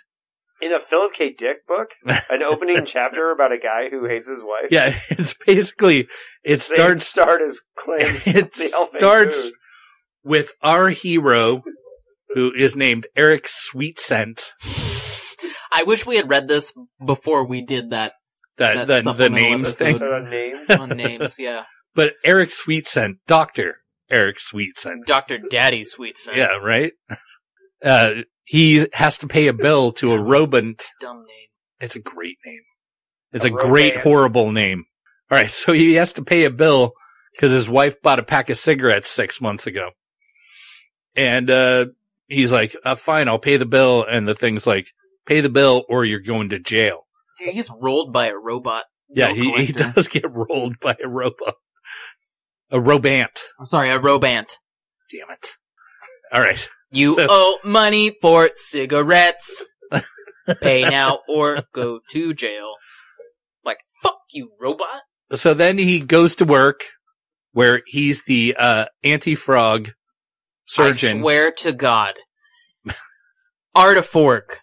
In a Philip K. Dick book, an opening (laughs) chapter about a guy who hates his wife. Yeah, it's basically, it Same starts, start as claims (laughs) it starts food. with our hero who is named Eric Sweetscent. I wish we had read this before we did that That, That the, the names episode. thing. So the names. on names. Yeah, But Eric Sweetscent, Doctor Eric Sweetscent. Doctor Daddy Sweetson. Yeah, right? (laughs) Uh, he has to pay a bill to a Robant. dumb name. It's a great name. It's A a, great, horrible name. All right. So he has to pay a bill because his wife bought a pack of cigarettes six months ago. And, uh, he's like, uh, fine, I'll pay the bill. And the thing's like, pay the bill or you're going to jail. He gets rolled by a robot. Yeah, he, he (laughs) does get rolled by a robot. A robant. I'm sorry, a robant. Damn it. All right. You So- owe money for cigarettes. Pay now or go to jail. Like, fuck you, robot. So then he goes to work where he's the, uh, anti-frog surgeon. I swear to God. Artifork.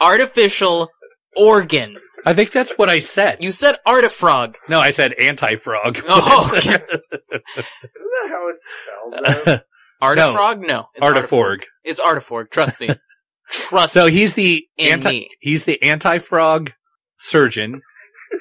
Artificial organ. I think that's what I said. You said artifrog. no, I said anti-frog. (laughs) Oh, okay. (laughs) Isn't that how it's spelled? though? (laughs) Artifrog? No. it's Artiforg. It's Artiforg. Trust me. Trust So he's the in anti, me. he's the anti-frog surgeon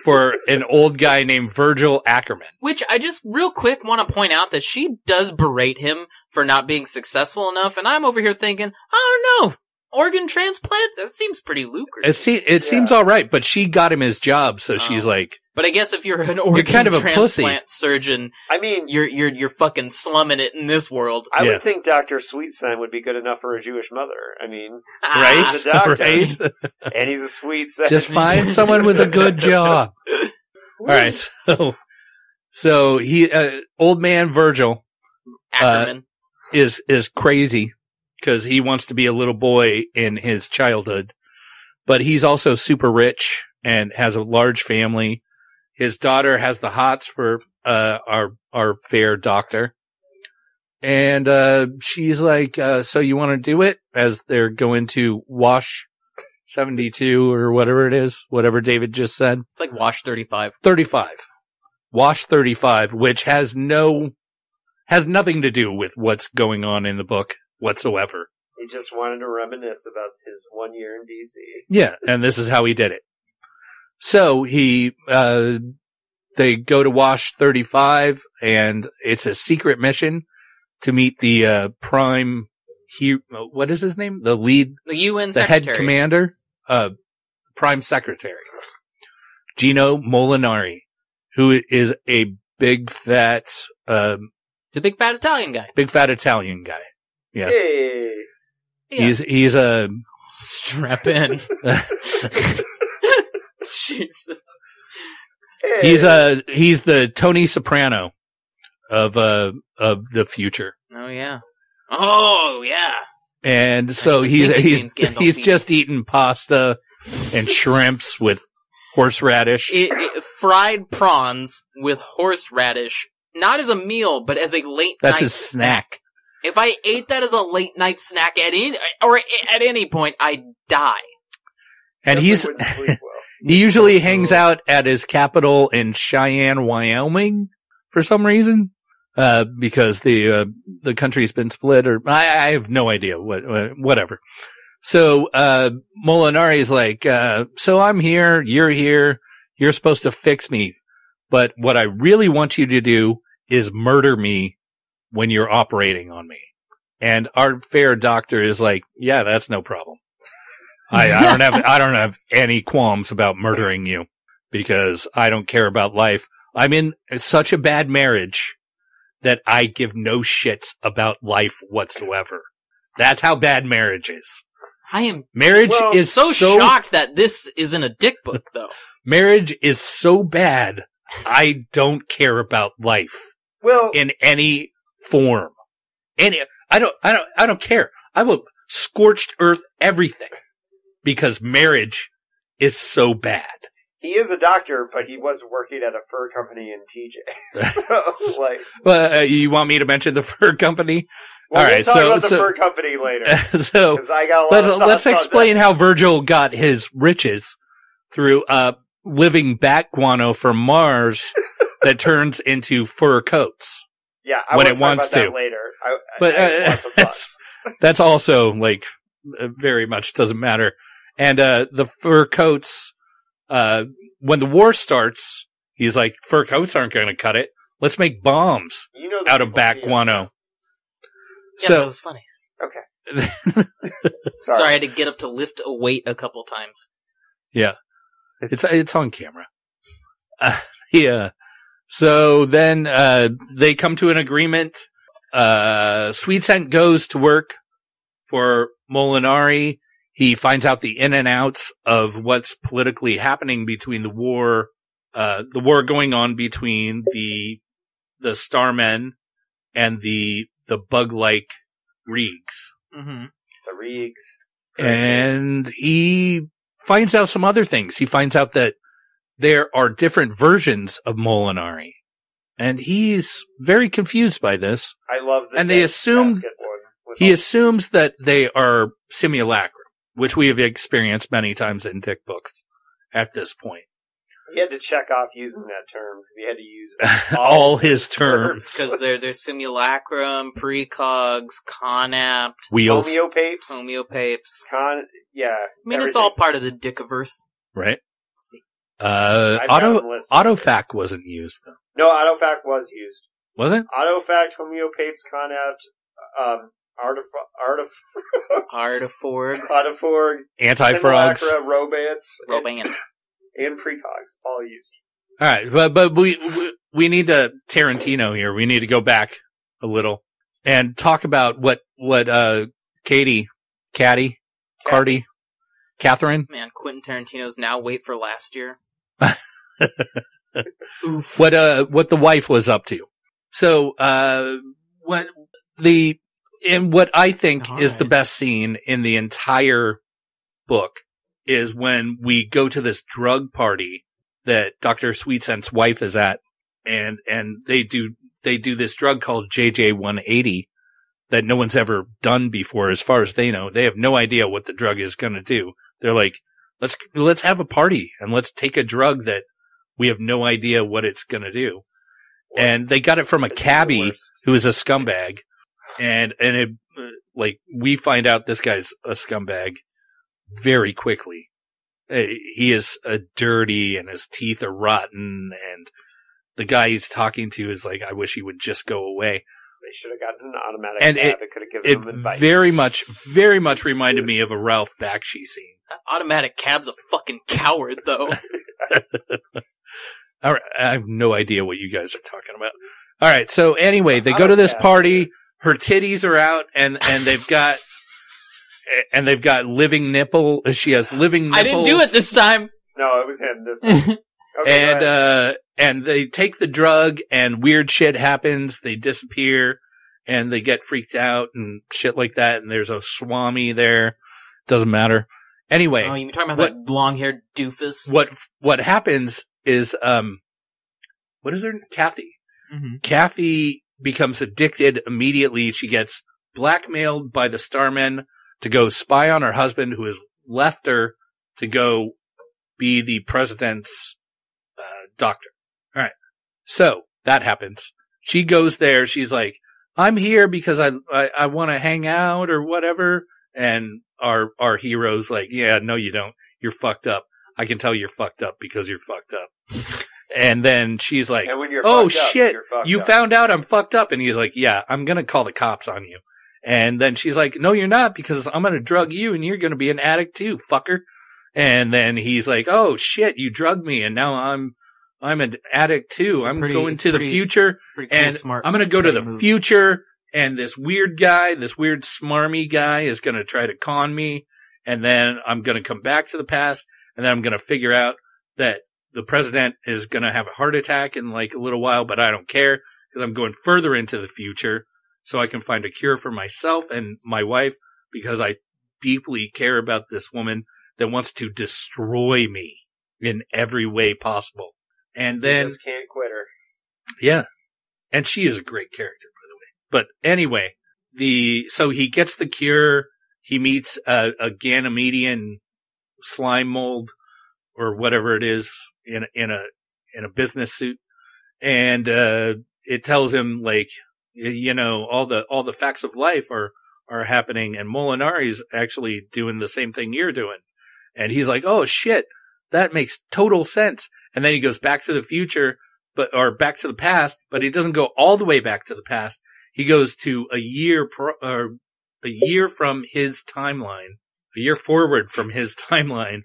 for an old guy named Virgil Ackerman. Which I just real quick want to point out that she does berate him for not being successful enough, and I'm over here thinking, oh don't know, organ transplant? That seems pretty lucrative. It, se- it seems all right, but she got him his job, so she's Oh. like, but I guess if you're an organ kind of a pussy. transplant surgeon, I mean, you're you're you're fucking slumming it in this world. I Yeah. would think Dr. Sweetson would be good enough for a Jewish mother. I mean, right? He's a doctor. right? (laughs) and he's a sweet (laughs) son. Just find (laughs) someone with a good job. All right. So, so he, uh, old man Virgil Ackerman. is, is crazy because he wants to be a little boy in his childhood, but he's also super rich and has a large family. His daughter has the hots for, uh, our, our fair doctor. And, uh, she's like, uh, so you want to do it as they're going to wash 72 or whatever it is, whatever David just said. it's like Wash 35. 35. Wash 35, which has no, has nothing to do with what's going on in the book whatsoever. He just wanted to reminisce about his one year in DC. Yeah, and this is how he did it. So he, uh, they go to Wash 35 and it's a secret mission to meet the, uh, prime, he, what is his name? The lead The UN the secretary. head commander, uh, prime secretary, Gino Molinari, who is a big fat, um, It's a big fat Italian guy. big fat Italian guy. Yeah. Hey. He's, he's a, Strap in. Jesus. Hey. he's a, he's the Tony Soprano of, uh, of the future. Oh yeah. Oh yeah. And so he's, he's, he's just eating pasta and shrimps with horseradish. It, it, fried prawns with horseradish, not as a meal, but as a late That's night his snack. If I ate that as a late night snack at any, or at any point, I'd die. And he's, (laughs) well. He usually hangs out at his capital in Cheyenne, Wyoming, for some reason, uh, because the uh, the country's been split, or I, I have no idea what uh, whatever. So uh, Molinari's like, uh, so I'm here, you're here, you're supposed to fix me, but what I really want you to do is murder me when you're operating on me. And our fair doctor is like, yeah, that's no problem. I, I don't have, I don't have any qualms about murdering you because I don't care about life. I'm in such a bad marriage that I give no shits about life whatsoever. That's how bad marriage is. I am Marriage Well, is so, so, shocked that this isn't a dick book, though. (laughs) marriage is so bad. I don't care about life Well, in any form. Any, I don't, I don't, I don't care. I will scorched earth everything because marriage is so bad. he is a doctor, but he was working at a fur company in TJ. (laughs) (laughs) so, like, Well, uh, you want me to mention the (laughs) fur company? well, All we'll right, talk so- about the so- fur company later. so 'Cause I got a lot let's let's explain how Virgil got his riches through uh living bat guano from Mars that turns into fur coats. Yeah, I when it wants about that to. later. I, But, I, I uh, lots of thoughts. (laughs) That's also like uh, very much doesn't matter. And uh the fur coats uh when the war starts, he's like fur coats aren't going to cut it. Let's make bombs You know, out of people bat see us. guano. Yeah, So- that was funny. (laughs) Sorry. Sorry. I had to get up to lift a weight a couple times. Yeah, it's it's on camera. (laughs) Uh, yeah. So then uh, they come to an agreement. Uh, Sweet Scent goes to work for Molinari. He finds out the in and outs of what's politically happening between the war, uh, the war going on between the the Starmen and the the bug-like Reegs Mm-hmm. The Reegs. and he finds out some other things. He finds out that there are different versions of Molinari, and he's very confused by this. I love the And they assume- basket one with He assumes that they are simulacrum, which we have experienced many times in Dick books at this point. he had to check off using that term because he had to use (laughs) All his terms. Because (laughs) they're, they're simulacrum, precogs, conapt, Wheels, homeopapes. homeopapes. Con, yeah. I mean, it's all part of the Dickiverse. right? See. Uh, auto, them autofac wasn't used though. No, Autofac was used. Was it? Autofac, homeopapes, conapt, um, artif- artif- (laughs) Artiforg, Autoforg, Anti-frogs. Simulacra, Robants, and, Roban. and precogs, all used. All right, but but we we- we need to Tarantino here. We need to go back a little and talk about what what uh Katie, Caddy, Cardi, Catherine, Man, Quentin Tarantino's now wait for last year. Oof. what uh what the wife was up to. So uh what the and what I think All is the best scene in the entire book is when we go to this drug party that Dr. Sweetscent's wife is at and and they do they do this drug called JJ 180 that no one's ever done before as far as they know. They have no idea what the drug is going to do. They're like, let's let's have a party and let's take a drug that we have no idea what it's going to do. And they got it from a cabbie who is a scumbag. And, and it, uh, like, we find out this guy's a scumbag very quickly. Uh, He is a dirty and his teeth are rotten and the guy he's talking to is like, I wish he would just go away. They should have gotten an automatic And cab. it- It, could have given them It advice. very much, very much reminded me of a Ralph Bakshi scene. That automatic cab's a fucking coward, though. (laughs) All right, I have no idea what you guys are talking about. All right, so anyway, they go to this party. Her titties are out, and and they've got and they've got living nipple. She has living. Nipples, I didn't do it this time. No, it was him this time. (laughs) Okay, and uh and they take the drug, and weird shit happens. They disappear, and they get freaked out and shit like that. And there's a swami there. Doesn't matter. Anyway, Oh, you talking about What- that long-haired doofus? what what happens is um, what is her Kathy? Mhm. Kathy becomes addicted immediately. She gets blackmailed by the Starmen to go spy on her husband who has left her to go be the president's uh, doctor. All right. So that happens. She goes there. She's like, I'm here because I, I, I want to hang out or whatever. And our, our hero's like, yeah, no, you don't. You're fucked up. I can tell you're fucked up because you're fucked up. and then she's like, and when you're oh up, shit, you up. found out I'm fucked up. And he's like, yeah, I'm going to call the cops on you. And then she's like, no, you're not because I'm going to drug you and you're going to be an addict too, fucker. And then he's like, oh shit, you drugged me. And now I'm, I'm an addict too. It's I'm pretty- going to the future cool, and smart. I'm going to go to the move. future and this weird guy, this weird smarmy guy is going to try to con me. And then I'm going to come back to the past and then I'm going to figure out that the president is going to have a heart attack in like a little while, but I don't care because I'm going further into the future so I can find a cure for myself and my wife because I deeply care about this woman that wants to destroy me. in every way possible. And then, just can't quit her. yeah. And she is a great character, by the way. But anyway, the, so he gets the cure. He meets a, a Ganymedian slime mold or whatever it is in, in a, in a business suit. And, uh, it tells him like, you know, all the, all the facts of life are, are happening and Molinari's actually doing the same thing you're doing. And he's like, Oh shit, that makes total sense. And then he goes back to the future, but, or back to the past, but he doesn't go all the way back to the past. He goes to a year, pro, or a year from his timeline, a year forward from his (laughs) timeline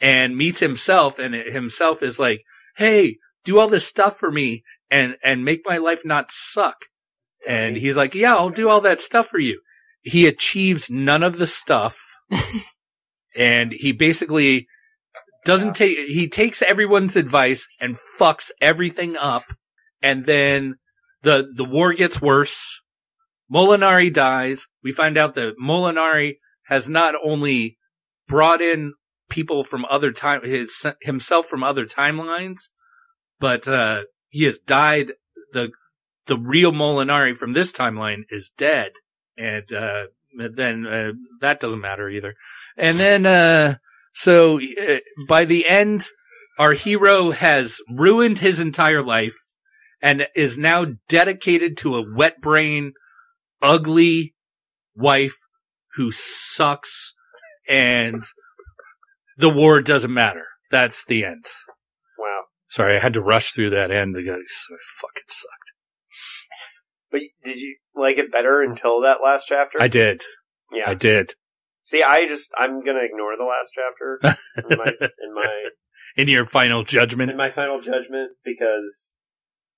and meets himself and himself is like, Hey, do all this stuff for me and, and make my life not suck. And he's like, yeah, I'll do all that stuff for you. He achieves none of the stuff. (laughs) and he basically doesn't take, he takes everyone's advice and fucks everything up. And then the, the war gets worse. Molinari dies. We find out that Molinari has not only brought in people from other time, his, himself from other timelines, but, uh, he has died. The, the real Molinari from this timeline is dead. And, uh, then, uh, that doesn't matter either. And then, uh, so uh, by the end, our hero has ruined his entire life and is now dedicated to a wet brain, ugly wife who sucks and the war doesn't matter. That's the end. Wow. Sorry, I had to rush through that end. The guy so fucking sucked. But did you like it better until that last chapter? I did. yeah. I did. See, I just I'm gonna ignore the last chapter (laughs) in my in my In your final judgment. in my final judgment because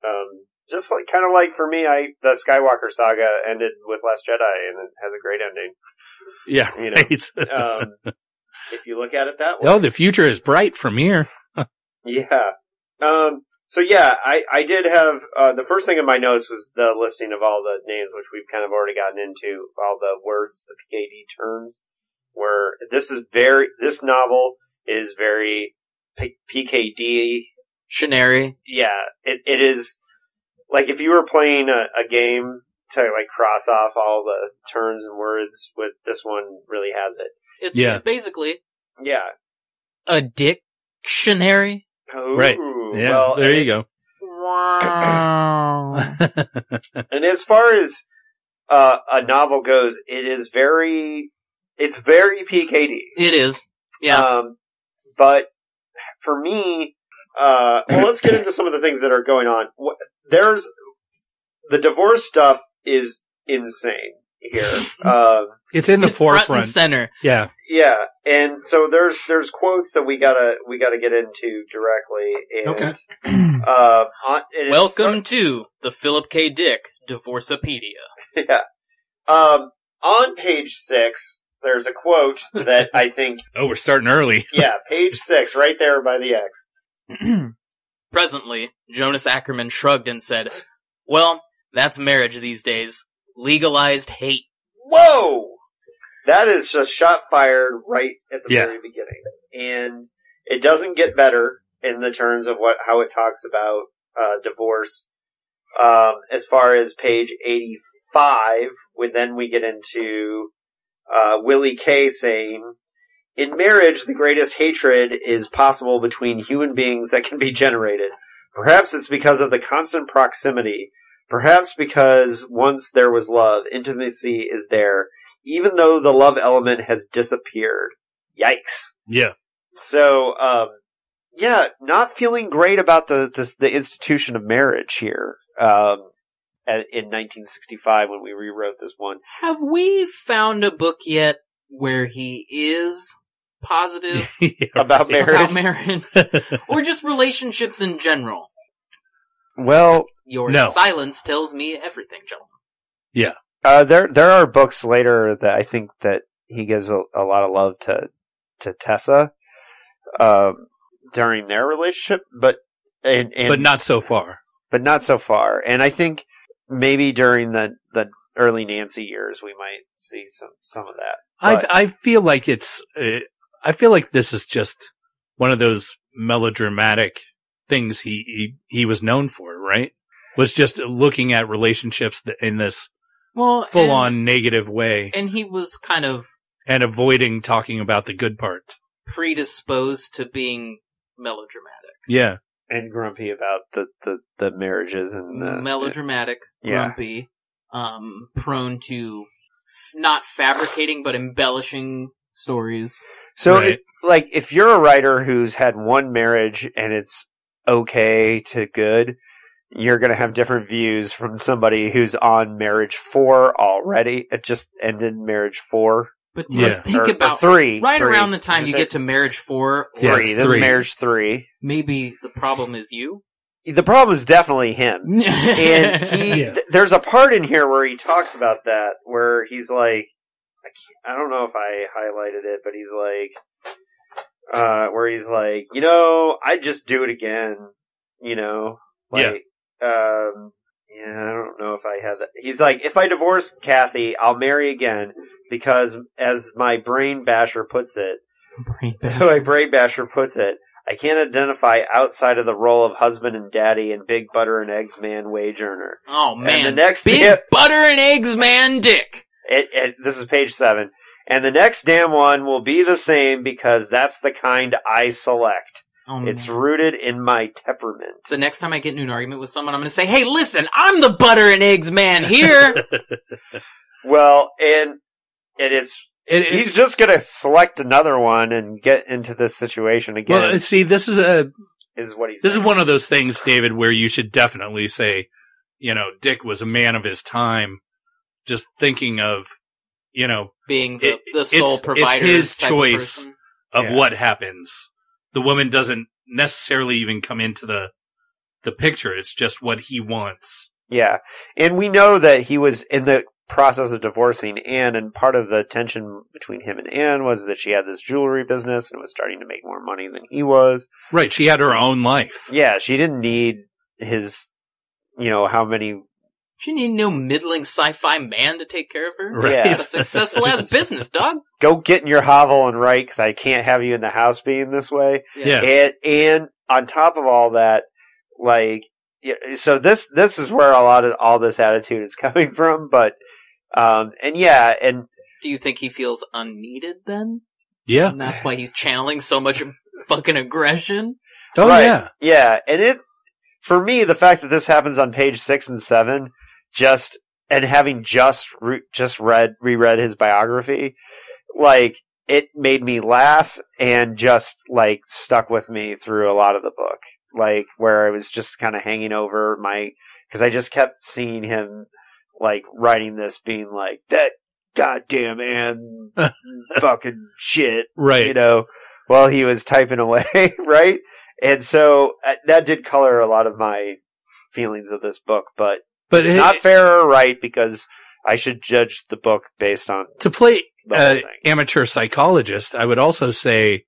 um just like kind of like for me, I the Skywalker saga ended with Last Jedi and it has a great ending. Yeah. You know. right. (laughs) Um, if you look at it that way, oh, the future is bright from here. yeah. Um. So yeah, I I did have uh, the first thing in my notes was the listing of all the names, which we've kind of already gotten into all the words, the PKD terms. Where this is very this novel is very P- PKD Shinari. yeah, it, it is like if you were playing a, a game to like cross off all the terms and words with this one really has it. It's, Yeah. it's basically Yeah. a dictionary. Right. Yeah, well, there you it's- Wow. (laughs) And as far as uh, a novel goes, it is very, it's very PKD. it is. Yeah. Um, but for me, uh, well, let's get into some of the things that are going on. There's the divorce stuff is insane here. (laughs) um, it's in the It's front and forefront. center. Yeah. yeah, and so there's there's quotes that we gotta we gotta get into directly. And, Okay. Uh, on, it is Welcome to the Philip K. Dick Divorcepedia. (laughs) yeah. Um, on page six, there's a quote that I think, (laughs) Oh, we're starting early. (laughs) yeah, page six, right there by the X. (clears throat) Presently, Jonas Ackerman shrugged and said, Well, that's marriage these days. Legalized hate. Whoa! That is just shot fired right at the Yeah. very beginning. And it doesn't get better in the terms of what, how it talks about, uh, divorce. Um, as far as page 85, when then we get into, uh, Willie K saying, in marriage, the greatest hatred is possible between human beings that can be generated. Perhaps it's because of the constant proximity. Perhaps because once there was love, intimacy is there, even though the love element has disappeared. Yikes. Yeah. So, um, yeah, not feeling great about the, the, the institution of marriage here, um, in 1965 when we rewrote this one. Have we found a book yet where he is positive (laughs) Yeah, About right. marriage. about marriage? (laughs) or just relationships in general? Well, Your No. silence tells me everything, gentlemen. Yeah, uh, there there are books later that I think that he gives a, a lot of love to to Tessa um, during their relationship, but and, and but not so far. but not so far. And I think maybe during the the early Nancy years we might see some some of that. I But- I feel like it's uh, I feel like this is just one of those melodramatic things he, he, he was known for, right? Was just looking at relationships in this well, full and- on negative way and he was kind of and avoiding talking about the good part. predisposed to being melodramatic. Yeah. And grumpy about the, the, the marriages and the melodramatic, yeah. grumpy, um, prone to f- not fabricating but embellishing stories. So, Right. it, like, if you're a writer who's had one marriage and it's okay to good, you're going to have different views from somebody who's on marriage four already. It just ended marriage four. But do you think or, or about three. right three. around the time Did you say get to marriage four, or Yeah, three. it's This three. is marriage three. maybe the problem is you? The problem is definitely him. (laughs) and he Yeah. th- there's a part in here where he talks about that where he's like I, can't, I don't know if I highlighted it but he's like uh where he's like you know I'd just do it again you know like um yeah I don't know if I had that he's like if I divorce Kathy I'll marry again because as my brain basher puts it Brain (laughs) the basher. way Brain Basher puts it, I can't identify outside of the role of husband and daddy and big butter and eggs man wage earner. Oh man, the next big damn- butter and eggs man dick. It, it, this is page seven. And the next damn one will be the same because that's the kind I select. Oh, It's man. rooted in my temperament. the next time I get into an argument with someone, I'm going to say, "Hey, listen, I'm the butter and eggs man here." (laughs) Well, and it is, It, it- he's just gonna select another one and get into this situation again, well, see, this is a is what he's this is one of those things, David, where you should definitely say, you know, Dick was a man of his time, just thinking of, you know, Being the, It- the it's- sole it's provider, his type of choice. person. of Yeah. what happens. The woman doesn't necessarily even come into the the picture. It's just what he wants. Yeah. And we know that he was in the process of divorcing Anne, and part of the tension between him and Anne was that she had this jewelry business and was starting to make more money than he was. Right. She had her own life. Yeah, she didn't need his, you know, how many. She needed no middling sci-fi man to take care of her. Right. Yeah. Successful ass (laughs) business, dog. Go get in your hovel and write because I can't have you in the house being this way. Yeah. And, and on top of all that, like, yeah, so this, this is where a lot of all this attitude is (laughs) coming from, but, um, and yeah, and Do you think he feels unneeded then? Yeah. And that's why he's channeling so much fucking aggression. Oh Right. yeah. Yeah, and it for me the fact that this happens on page six and seven, just and having just re- just read reread his biography, like it made me laugh and just like stuck with me through a lot of the book, like where I was just kind of hanging over my because I just kept seeing him like writing this, being like that goddamn and (laughs) fucking shit Right. you know, while he was typing away, (laughs) right? And so uh, that did color a lot of my feelings of this book, but but it- not fair or right because I should judge the book based on to play uh, amateur psychologist, I would also say,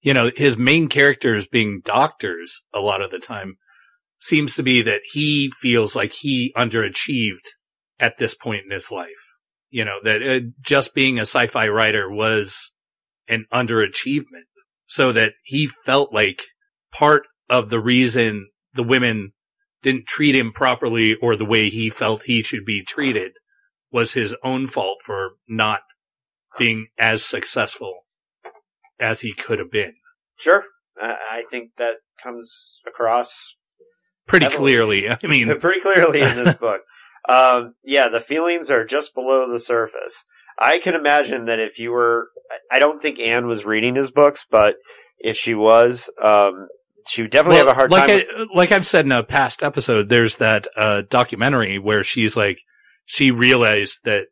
you know, his main characters being doctors a lot of the time seems to be that he feels like he underachieved at this point in his life. You know, that uh, just being a sci-fi writer was an underachievement so that he felt like part of the reason the women didn't treat him properly or the way he felt he should be treated was his own fault for not being as successful as he could have been. Sure, I I think that comes across Pretty Heavily. clearly. I mean, (laughs) pretty clearly in this (laughs) book. Um, yeah, the feelings are just below the surface. I can imagine that if you were, I- don't think Anne was reading his books, but if she was, um, she would definitely well, have a hard like time. I, like I've said in a past episode, there's that uh, documentary where she's like, she realized that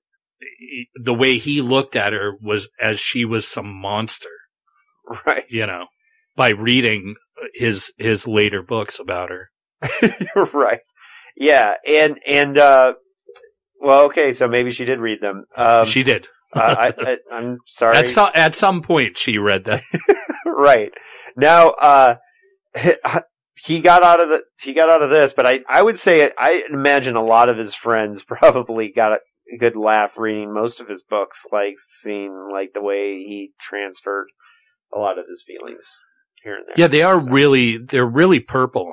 the way he looked at her was as she was some monster, (laughs) right. you know, by reading his his later books about her. (laughs) right. Yeah, and and uh, well, okay, so maybe she did read them. Um, she did (laughs) uh, I, I, I'm sorry. at some at some point. She read that. (laughs) right now, uh, (laughs) he got out of the he got out of this, but I I would say I imagine a lot of his friends probably got a good laugh reading most of his books, like seeing like the way he transferred a lot of his feelings. here and there. Yeah, they are So, really they're really purple.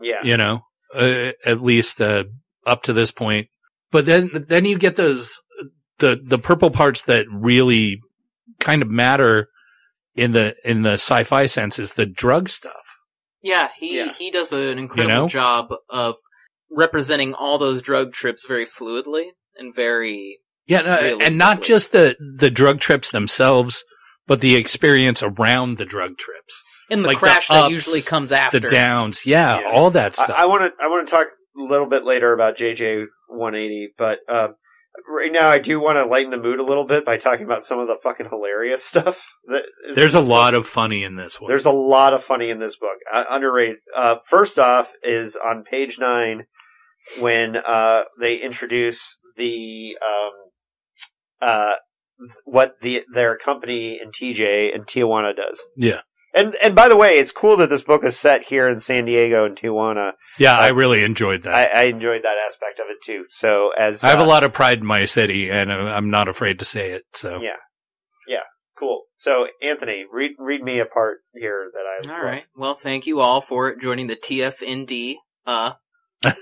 yeah. You know, uh, at least uh, up to this point. But then then you get those the the purple parts that really kind of matter in the in the sci-fi sense is the drug stuff. Yeah, he Yeah. he does an incredible know? job of representing all those drug trips very fluidly and very Yeah, no, and not just the the drug trips themselves, but the experience around the drug trips, in the Like the crash that usually comes after. the downs, yeah, Yeah. all that stuff. I want to I want to talk a little bit later about JJ 180, but um, right now I do want to lighten the mood a little bit by talking about some of the fucking hilarious (laughs) stuff. That is There's a lot book. of funny in this one. There's a lot of funny in this book. Uh, underrated. Uh, first off is on page nine when uh, they introduce the um, uh, what the their company in TJ and Tijuana does. Yeah. And and by the way, it's cool that this book is set here in San Diego and Tijuana. yeah, I uh, really enjoyed that. I, I enjoyed that aspect of it too. So as I have uh, a lot of pride in my city, and uh, I'm not afraid to say it. So yeah, Yeah. cool. So Anthony, read read me a part here that I All right. Well, thank you all for joining the TFND uh,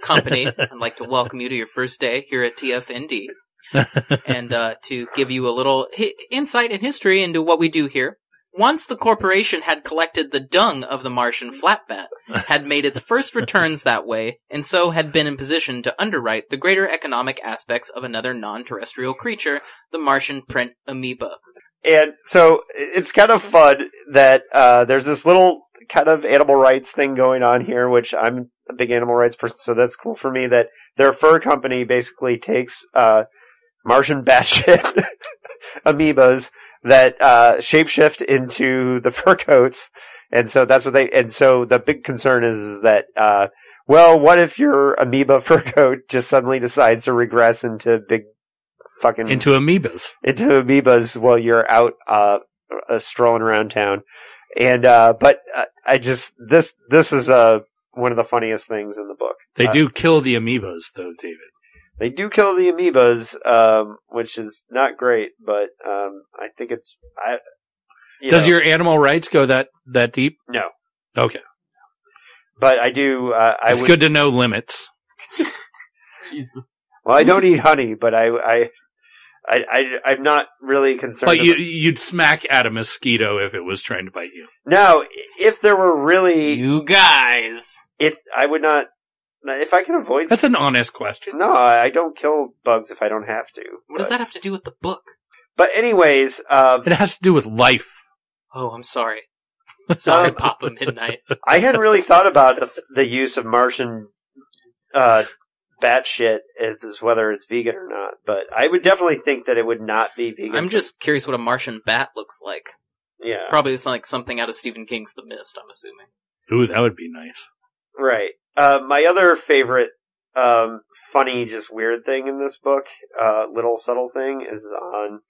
company. (laughs) I'd like to welcome you to your first day here at TFND (laughs) and uh, to give you a little hi- insight and history into what we do here. Once the corporation had collected the dung of the Martian flatbat, had made its first returns that way, and so had been in position to underwrite the greater economic aspects of another non-terrestrial creature, the Martian print amoeba. And so it's kind of fun that uh, there's this little kind of animal rights thing going on here, which I'm a big animal rights person, so that's cool for me. That their fur company basically takes uh, Martian (laughs) batshit (laughs) amoebas that uh, shapeshift into the (laughs) fur coats, and so that's what they. And so the big concern is, is that. Uh, well, what if your amoeba (laughs) fur coat just suddenly decides to regress into big fucking into amoebas. into amoebas while you're out uh, uh strolling around town and uh but uh, i just this this is uh one of the funniest things in the book They Uh, do kill the amoebas, though, David. They do kill the amoebas um which is not great but um i think it's i you Does know, your animal rights go that that deep? no Okay, but i do uh, i it's would good to know limits. (laughs) Jesus. well i don't eat honey but i i I, I, I'm not really concerned. But you, about- you'd smack at a mosquito if it was trying to bite you. now, if there were really, You guys. if I would not, if I can avoid That's an honest question. No, I I don't kill bugs if I don't have to. What does But- that have to do with the book? But anyways, um, It has to do with life. Oh, I'm sorry. I'm (laughs) sorry, Um, Papa Midnight. (laughs) I hadn't really thought about the the use of Martian uh, bat shit as whether it's vegan or not. But I would definitely think that it would not be vegan. I'm just curious what a Martian bat looks like. yeah, Probably it's like something out of Stephen King's The Mist, I'm assuming. Ooh, that would be nice. right. Uh, my other favorite, um, funny, just weird thing in this book, uh, little subtle thing, is on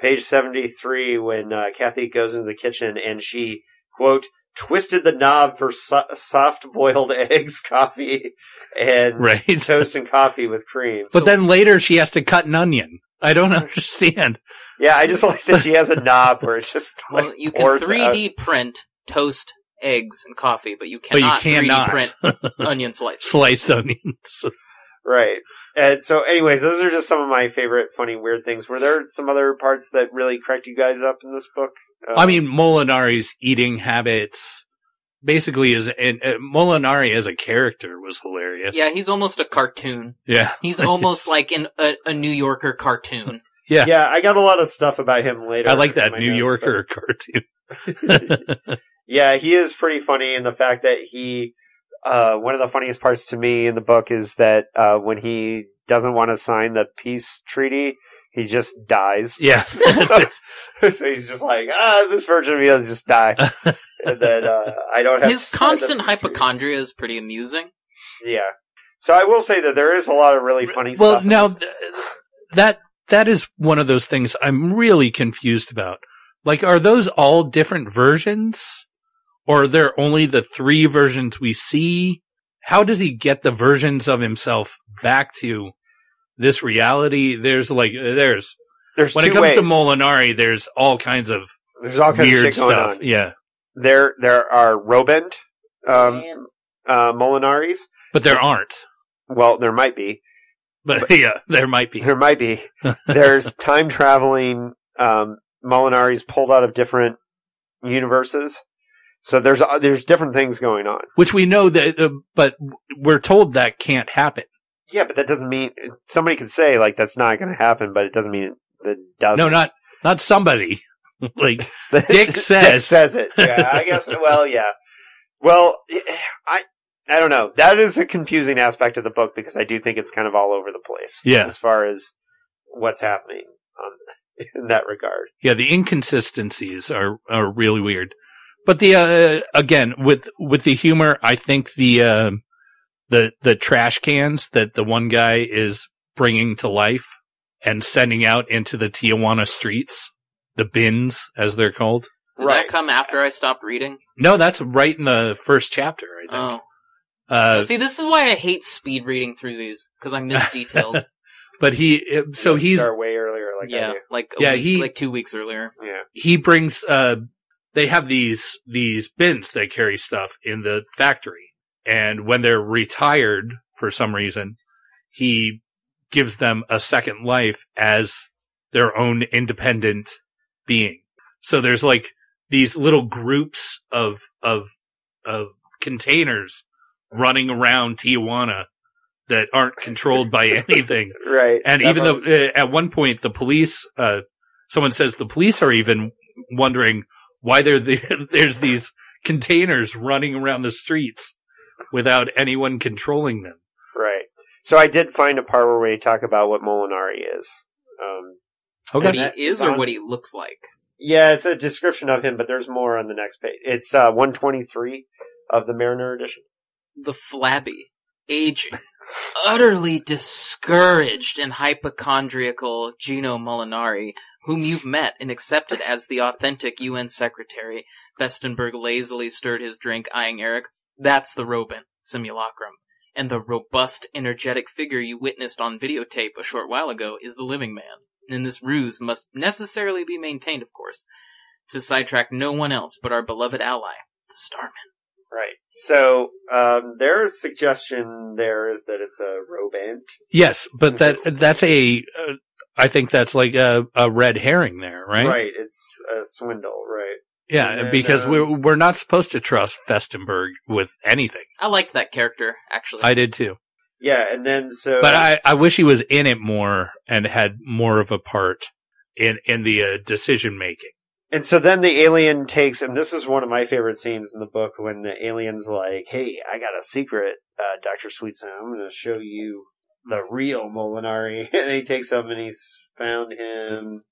page seventy three when uh, Kathy goes into the kitchen and she quote twisted the knob for so- soft boiled (laughs) eggs, coffee, and Right. (laughs) toast and coffee with cream. But then later she has to cut an onion. I don't (laughs) understand. yeah, I just like that she has a knob where it's just like Well, you can 3D print toast, eggs, and coffee, but you But you cannot, cannot 3D print (laughs) onion slices. sliced onions. (laughs) right. And so, anyways, those are just some of my favorite funny weird things. Were there some other parts that really cracked you guys up in this book? Uh, I mean, Molinari's eating habits basically is, and uh, Molinari as a character was hilarious. Yeah, he's almost a cartoon. Yeah. He's (laughs) almost like an, a, a New Yorker cartoon. Yeah. yeah, I got a lot of stuff about him later. I like that New notes, Yorker cartoon. But- yeah, he is pretty funny in the fact that he. Uh, one of the funniest parts to me in the book is that uh, when he doesn't want to sign the peace treaty, he just dies. yeah. (laughs) so, so he's just like, ah, this version of me will just die. (laughs) and then uh, I don't have His to sign the constant peace treaty. hypochondria is pretty amusing. Yeah. So I will say that there is a lot of really funny well, stuff. in now th- that that is one of those things I'm really confused about. Like, are those all different versions, or are there only the three versions we see? How does he get the versions of himself back to this reality? There's like, there's there's when it comes to. Molinari, there's all kinds of there's all kinds weird of shit going stuff. on. Yeah, there there are Robant um, uh, Molinaris. But there aren't. Well, there might be. But (laughs) yeah, there might be. There might be. (laughs) There's time traveling um, Molinaris pulled out of different universes. So there's uh, there's different things going on. Which we know that, uh, but we're told that can't happen. Yeah, but that doesn't mean somebody can say like that's not going to happen, but it doesn't mean that doesn't. No, not not somebody. (laughs) like (laughs) Dick says. Dick says it. Yeah, I (laughs) guess. Well, yeah. Well, I I don't know. That is a confusing aspect of the book because I do think it's kind of all over the place. Yeah. As far as what's happening on, in that regard. Yeah, the inconsistencies are are really weird. But the uh, again with with the humor, I think the uh, the the trash cans that the one guy is bringing to life and sending out into the Tijuana streets, the bins as they're called. Did Right. that come after I stopped reading? No, that's right in the first chapter. I think. Oh. Uh, See, this is why I hate speed reading through these because I miss (laughs) details. but he so he's start way earlier, like yeah, like a Yeah, week, he- like two weeks earlier. Yeah. he brings uh they have these these bins that carry stuff in the factory. And when they're retired for some reason he gives them a second life as their own independent being. So there's like these little groups of of of containers running around Tijuana that aren't controlled by (laughs) anything. Right. and That even though uh, at one point the police, uh, someone says the police are even wondering why there the, (laughs) there's these containers running around the streets without anyone controlling them. Right. So I did find a part where we talk about what Molinari is. Um, What he that is is or what he looks like. yeah, it's a description of him, but there's more on the next page. It's uh, 123 of the Mariner edition. The flabby, aging, utterly discouraged and hypochondriacal Gino Molinari, whom you've met and accepted as the authentic UN secretary. Festenburg lazily stirred his drink, eyeing Eric. That's the Robant, simulacrum. And the robust, energetic figure you witnessed on videotape a short while ago is the living man. And this ruse must necessarily be maintained, of course, to sidetrack no one else but our beloved ally, the Starman. Right. So um, their suggestion there is that it's a Robant. Yes, but that that's a uh, I think that's like a, a red herring there, right? Right. It's a swindle. Right. Yeah, then, because um, we're we're not supposed to trust Festenburg with anything. I liked that character, actually. I did too. Yeah, and then so. But I, I wish he was in it more and had more of a part in in the uh, decision making. And so then the alien takes, and this is one of my favorite scenes in the book when the alien's like, "Hey, I got a secret, uh, Doctor Sweetscent. I'm going to show you the real Molinari." (laughs) And he takes him, and he's found him.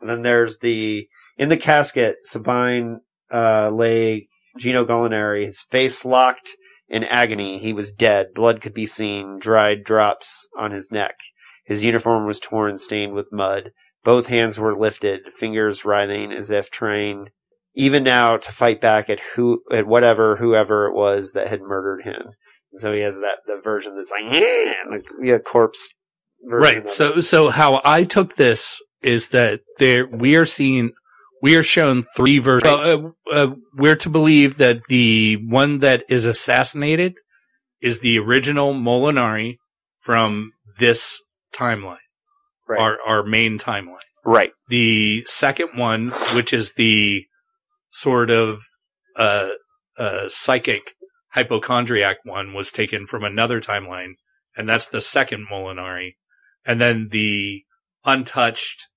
And then there's the in the casket. Sabine uh, lay Gino Molinari, his face locked in agony. He was dead. Blood could be seen, dried drops on his neck. His uniform was torn, stained with mud. Both hands were lifted, fingers writhing as if trying, even now, to fight back at who, at whatever, whoever it was that had murdered him. So he has that the version that's like, yeah, like the corpse version. Right. So it. so how I took this is that there we are seeing we are shown three versions. Uh, uh, we're to believe that the one that is assassinated is the original Molinari from this timeline, right, our our main timeline. right, The second one, which is the sort of uh, uh, psychic hypochondriac one, was taken from another timeline, and that's the second Molinari. And then the untouched,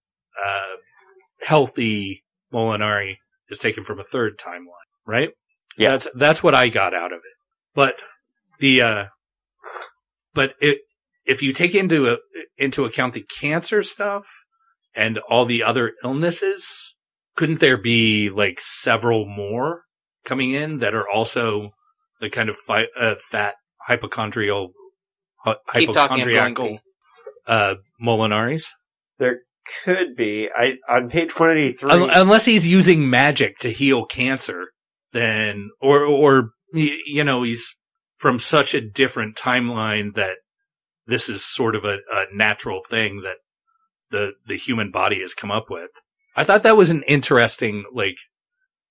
uh, healthy Molinari is taken from a third timeline, right? Yeah. That's, that's what I got out of it. But the, uh, but it, if you take into, a, into account the cancer stuff and all the other illnesses, couldn't there be like several more coming in that are also the kind of fi- uh, fat hypochondrial, hy- Keep talking, I'm going hypochondriacal, uh, Molinaris? there could be. I on page one eighty three. Un- unless he's using magic to heal cancer, then, or, or, you know, he's from such a different timeline that this is sort of a, a natural thing that the, the human body has come up with. I thought that was an interesting, like,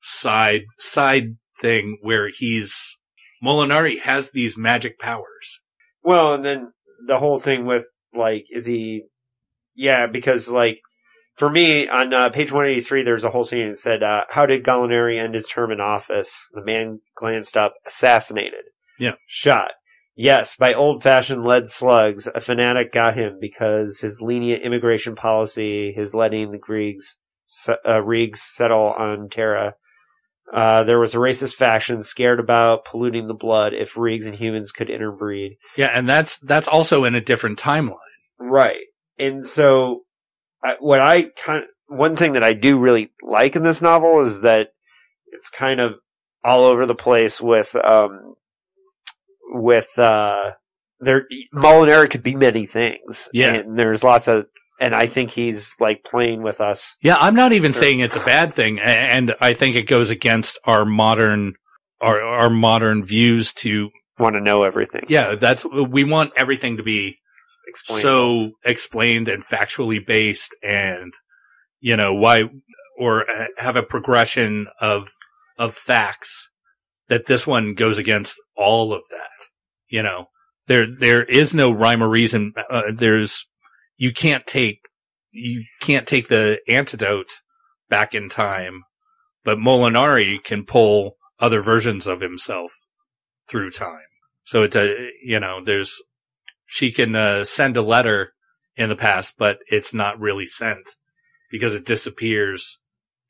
side side thing where he's Molinari has these magic powers. Well, and then the whole thing with like, is he? Yeah, because like for me on uh, page one eighty three, there's a whole scene that said, uh, "How did Gallinari end his term in office?" The man glanced up, assassinated. Yeah. shot. Yes, by old fashioned lead slugs. A fanatic got him because his lenient immigration policy, his letting the Griegs, se- uh, Reegs settle on Terra. Uh, there was a racist faction scared about polluting the blood if Reegs and humans could interbreed. Yeah, and that's that's also in a different timeline. Right. And so, I, what I kind one thing that I do really like in this novel is that it's kind of all over the place with, um, with, uh, there, Molinari could be many things. Yeah. And there's lots of, and I think he's like playing with us. Yeah, I'm not even Sure. saying it's a bad thing, and I think it goes against our modern our our modern views to Want to know everything. yeah, that's we want everything to be Explain. so explained and factually based and you know why or uh, have a progression of of facts that this one goes against all of that you know there there is no rhyme or reason uh, there's you can't take you can't take the antidote back in time but Molinari can pull other versions of himself through time so it's a you know there's she can uh, send a letter in the past, but it's not really sent because it disappears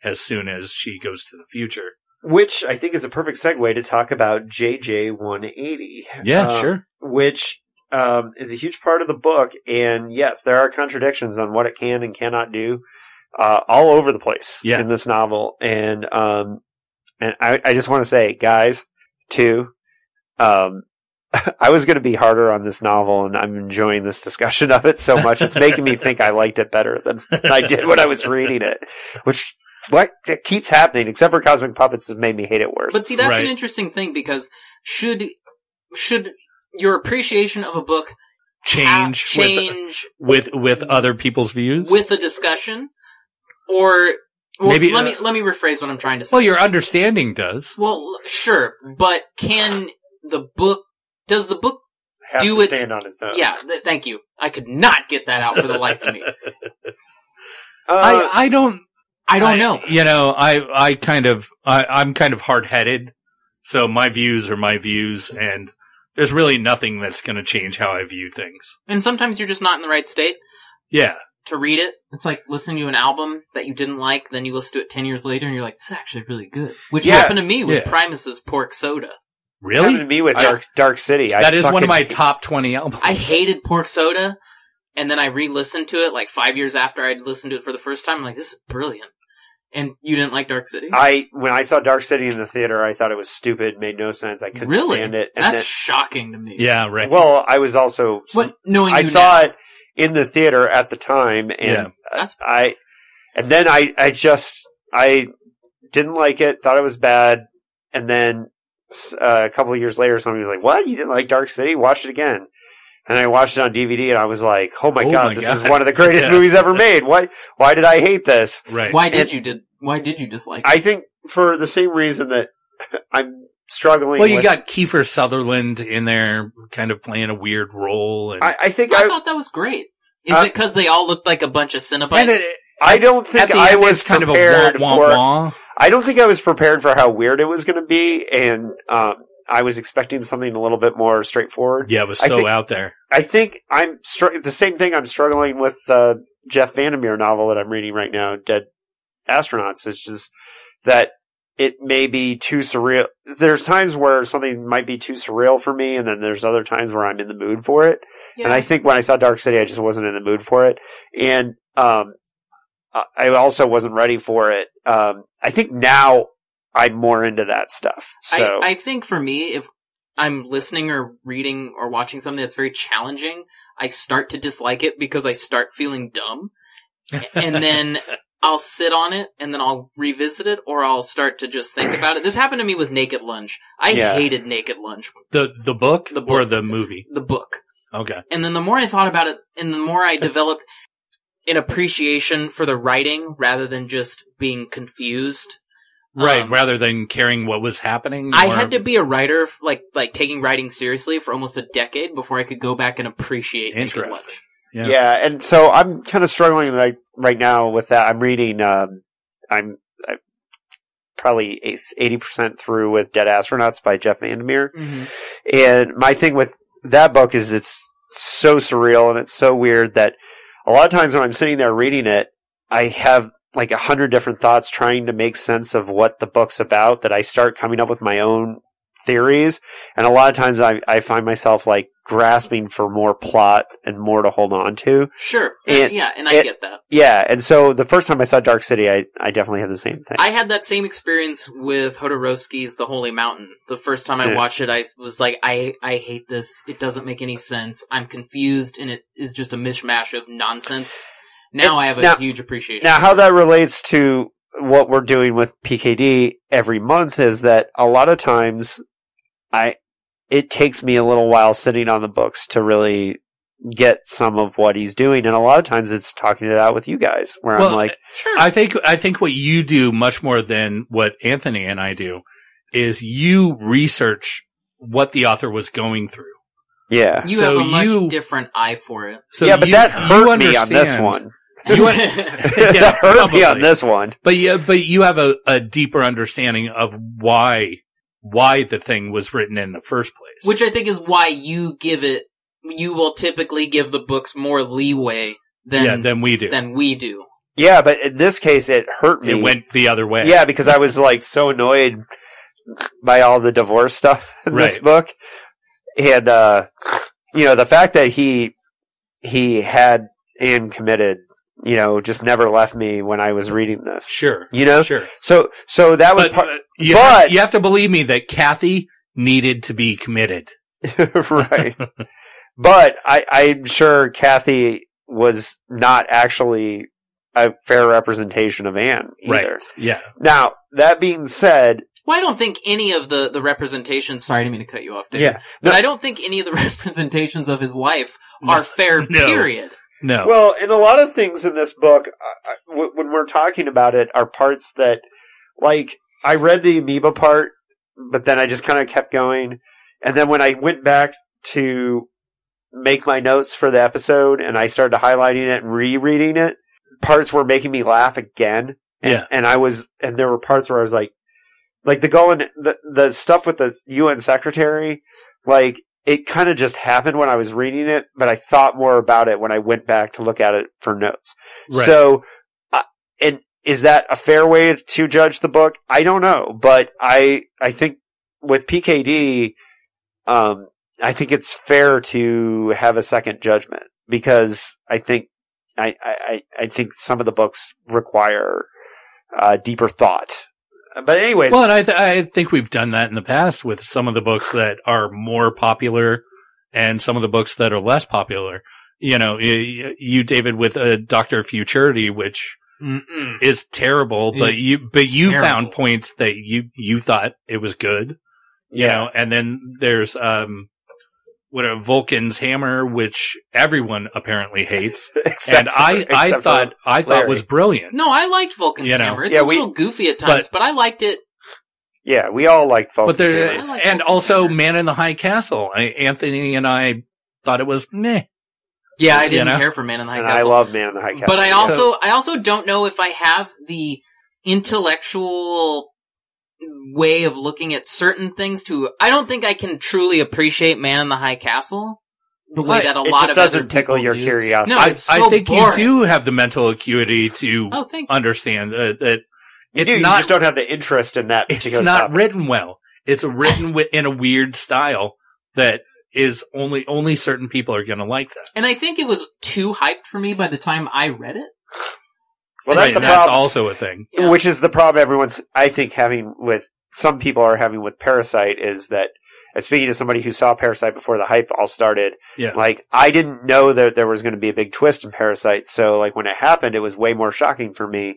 as soon as she goes to the future. which I think is a perfect segue to talk about JJ 180. Yeah, Uh, sure. which um, is a huge part of the book. And yes, there are contradictions on what it can and cannot do uh, all over the place Yeah. in this novel. And um, and I, I just want to say, guys, too, um, (laughs) I was going to be harder on this novel, and I'm enjoying this discussion of it so much. It's making me think I liked it better than I did when I was reading it, which what it keeps happening, except for Cosmic Puppets, has made me hate it worse. But see, that's Right. an interesting thing because should should your appreciation of a book ha- Change, change with, with with other people's views. with a discussion, or well, Maybe, let uh, me let me rephrase what I'm trying to say. well, your understanding does. Well, sure, but can the book? Does the book? Has do to its- stand on its own. Yeah, th- thank you. I could not get that out for the life of me. (laughs) Uh, I I don't I don't know. You know, I I kind of I, I'm kind of hard headed, so my views are my views, and there's really nothing that's going to change how I view things. And sometimes you're just not in the right state Yeah, to read it. It's like listening to an album that you didn't like, then you listen to it ten years later, and you're like, "This is actually really good." Which Yeah. happened to me with Yeah. Primus's Pork Soda. Really happened really. to me with I- Dark, Dark City. I that is one of my top twenty albums. I hated Pork Soda, and then I re-listened to it like five years after I'd listened to it for the first time. I'm like, "This is brilliant." And you didn't like Dark City? I when I saw Dark City in the theater, I thought it was stupid, made no sense. I couldn't really? stand it. And That's shocking to me. yeah, right. well, I was also But knowing I you saw now- it in the theater at the time, and Yeah. That's- I and then I I just I didn't like it, thought it was bad, and then s- uh, a couple of years later, somebody was like, "What? You didn't like Dark City? Watch it again." And I watched it on DVD, and I was like, "Oh my Oh god, my this God. is one of the greatest (laughs) Yeah. movies ever made! Why? Why did I hate this?" right. Why did and- you did? Why did you dislike? it? I think for the same reason that (laughs) I'm struggling. Well, you with- got Kiefer Sutherland in there, kind of playing a weird role, and, I, I think I I. thought that was great. Is Uh, it because they all looked like a bunch of Cenobites? I don't at think I end, was it's kind of a prepared wah, for. wah, wah. I don't think I was prepared for how weird it was going to be, and um, I was expecting something a little bit more straightforward. Yeah, it was so think- out there. I think I'm str- the same thing. I'm struggling with the Jeff Vandermeer novel that I'm reading right now, Dead Astronauts. It's just that it may be too surreal. There's times where something might be too surreal for me, and then there's other times where I'm in the mood for it. yeah. And I think when I saw Dark City, I just wasn't in the mood for it. And, um, I- I also wasn't ready for it. Um, I think now I'm more into that stuff. So, I, I think for me, if I'm listening or reading or watching something that's very challenging, I start to dislike it because I start feeling dumb. and then (laughs) I'll sit on it and then I'll revisit it or I'll start to just think about it. This happened to me with Naked Lunch. I Yeah. hated Naked Lunch, the the book, The or the movie. the book. Okay. And then the more I thought about it and the more I (laughs) developed an appreciation for the writing rather than just being confused, right, Um, rather than caring what was happening. I or- had to be a writer, like like taking writing seriously for almost a decade before I could go back and appreciate Naked Interesting. Lunch. Yeah. Yeah. and so I'm kind of struggling like right now with that. I'm reading. Um, I'm, I'm probably eighty percent through with Dead Astronauts by Jeff Vandermeer. Mm-hmm. And my thing with that book is it's so surreal and it's so weird that a lot of times when I'm sitting there reading it, I have like a hundred different thoughts trying to make sense of what the book's about that I start coming up with my own theories. And a lot of times I, I find myself like grasping for more plot and more to hold on to. Sure, And- yeah, and I and- get that. Yeah. And so the first time I saw Dark City, I, I definitely had the same thing. I had that same experience with Jodorowsky's The Holy Mountain. The first time I Yeah. watched it, I was like, I, I hate this. It doesn't make any sense. I'm confused, and it is just a mishmash of nonsense. Now I have a now- huge appreciation. Now, how that relates to what we're doing with PKD every month is that a lot of times I, it takes me a little while sitting on the books to really get some of what he's doing. And a lot of times it's talking it out with you guys where I'm like, sure. I think I think what you do much more than what Anthony and I do is you research what the author was going through. yeah. you so have a much you- different eye for it. So yeah, but you- that you hurt me on this one. You (laughs) un- that hurt me on this one. But yeah, but you have a, a deeper understanding of why why the thing was written in the first place. Which I think is why you give it, you will typically give the books more leeway than, yeah, than we do. than we do. Yeah, but in this case, it hurt me. it went the other way. Yeah, because I was like so annoyed by all the divorce stuff (laughs) in this book. And uh you know, the fact that he he had and committed, you know, just never left me when I was reading this. Sure. You know? Sure. So so that was But, part uh, you, but- you have to believe me that Kathy needed to be committed. (laughs) (laughs) right. But I, I'm sure Kathy was not actually a fair representation of Anne either. Right. Yeah. Now, that being said, Well, I don't think any of the, the representations, sorry, I didn't mean to cut you off, Dave. yeah. But I don't think any of the (laughs) representations of his wife are fair, No. period. No. Well, in a lot of things in this book, uh, w- when we're talking about it, are parts that, like, I read the amoeba part, but then I just kind of kept going. And then when I went back to make my notes for the episode and I started highlighting it and rereading it, parts were making me laugh again. And, Yeah. and I was, and there were parts where I was like, like the Gullin, the, the stuff with the UN secretary, like, it kind of just happened when I was reading it, but I thought more about it when I went back to look at it for notes. Right. So, uh, and is that a fair way to judge the book? I don't know, but I, I think with PKD, um, I think it's fair to have a second judgment because I think, I, I, I think some of the books require, uh, deeper thought. But anyways, Well, and I, th- I think we've done that in the past with some of the books that are more popular and some of the books that are less popular. You know, you, David, with a Doctor Futurity, which Mm-mm. is terrible, but It's you, but you terrible. found points that you, you thought it was good, you Yeah. know, and then there's, um, what a Vulcan's hammer, which everyone apparently hates. (laughs) except and for- I, I thought, I thought was brilliant. No, I liked Vulcan's You know. Hammer. It's Yeah, a we- little goofy at times, but, I liked it. yeah, we all like Vulcan's But there, Hammer. Like and Vulcan's also Hammer. Man in the High Castle. I, Anthony and I thought it was meh. Yeah, I didn't know? care for Man in the High and I love Man in the High Castle. but I Yeah. also, I also don't know if I have the intellectual way of looking at certain things to, I don't think I can truly appreciate Man in the High Castle the way that a it lot just of doesn't tickle your do. curiosity. No, I, it's I think boring. you do have the mental acuity to Oh, understand that, that You it's do, you not just don't have the interest in that it's not topic. written well. It's written (laughs) in a weird style that is only only certain people are going to like that. And I think it was too hyped for me by the time I read it. Well, that's Right, the and that's also a thing. Yeah. Which is the problem everyone's, I think, having with some people are having with Parasite is that, and speaking to somebody who saw Parasite before the hype all started, Yeah. like I didn't know that there was going to be a big twist in Parasite, so like when it happened, it was way more shocking for me,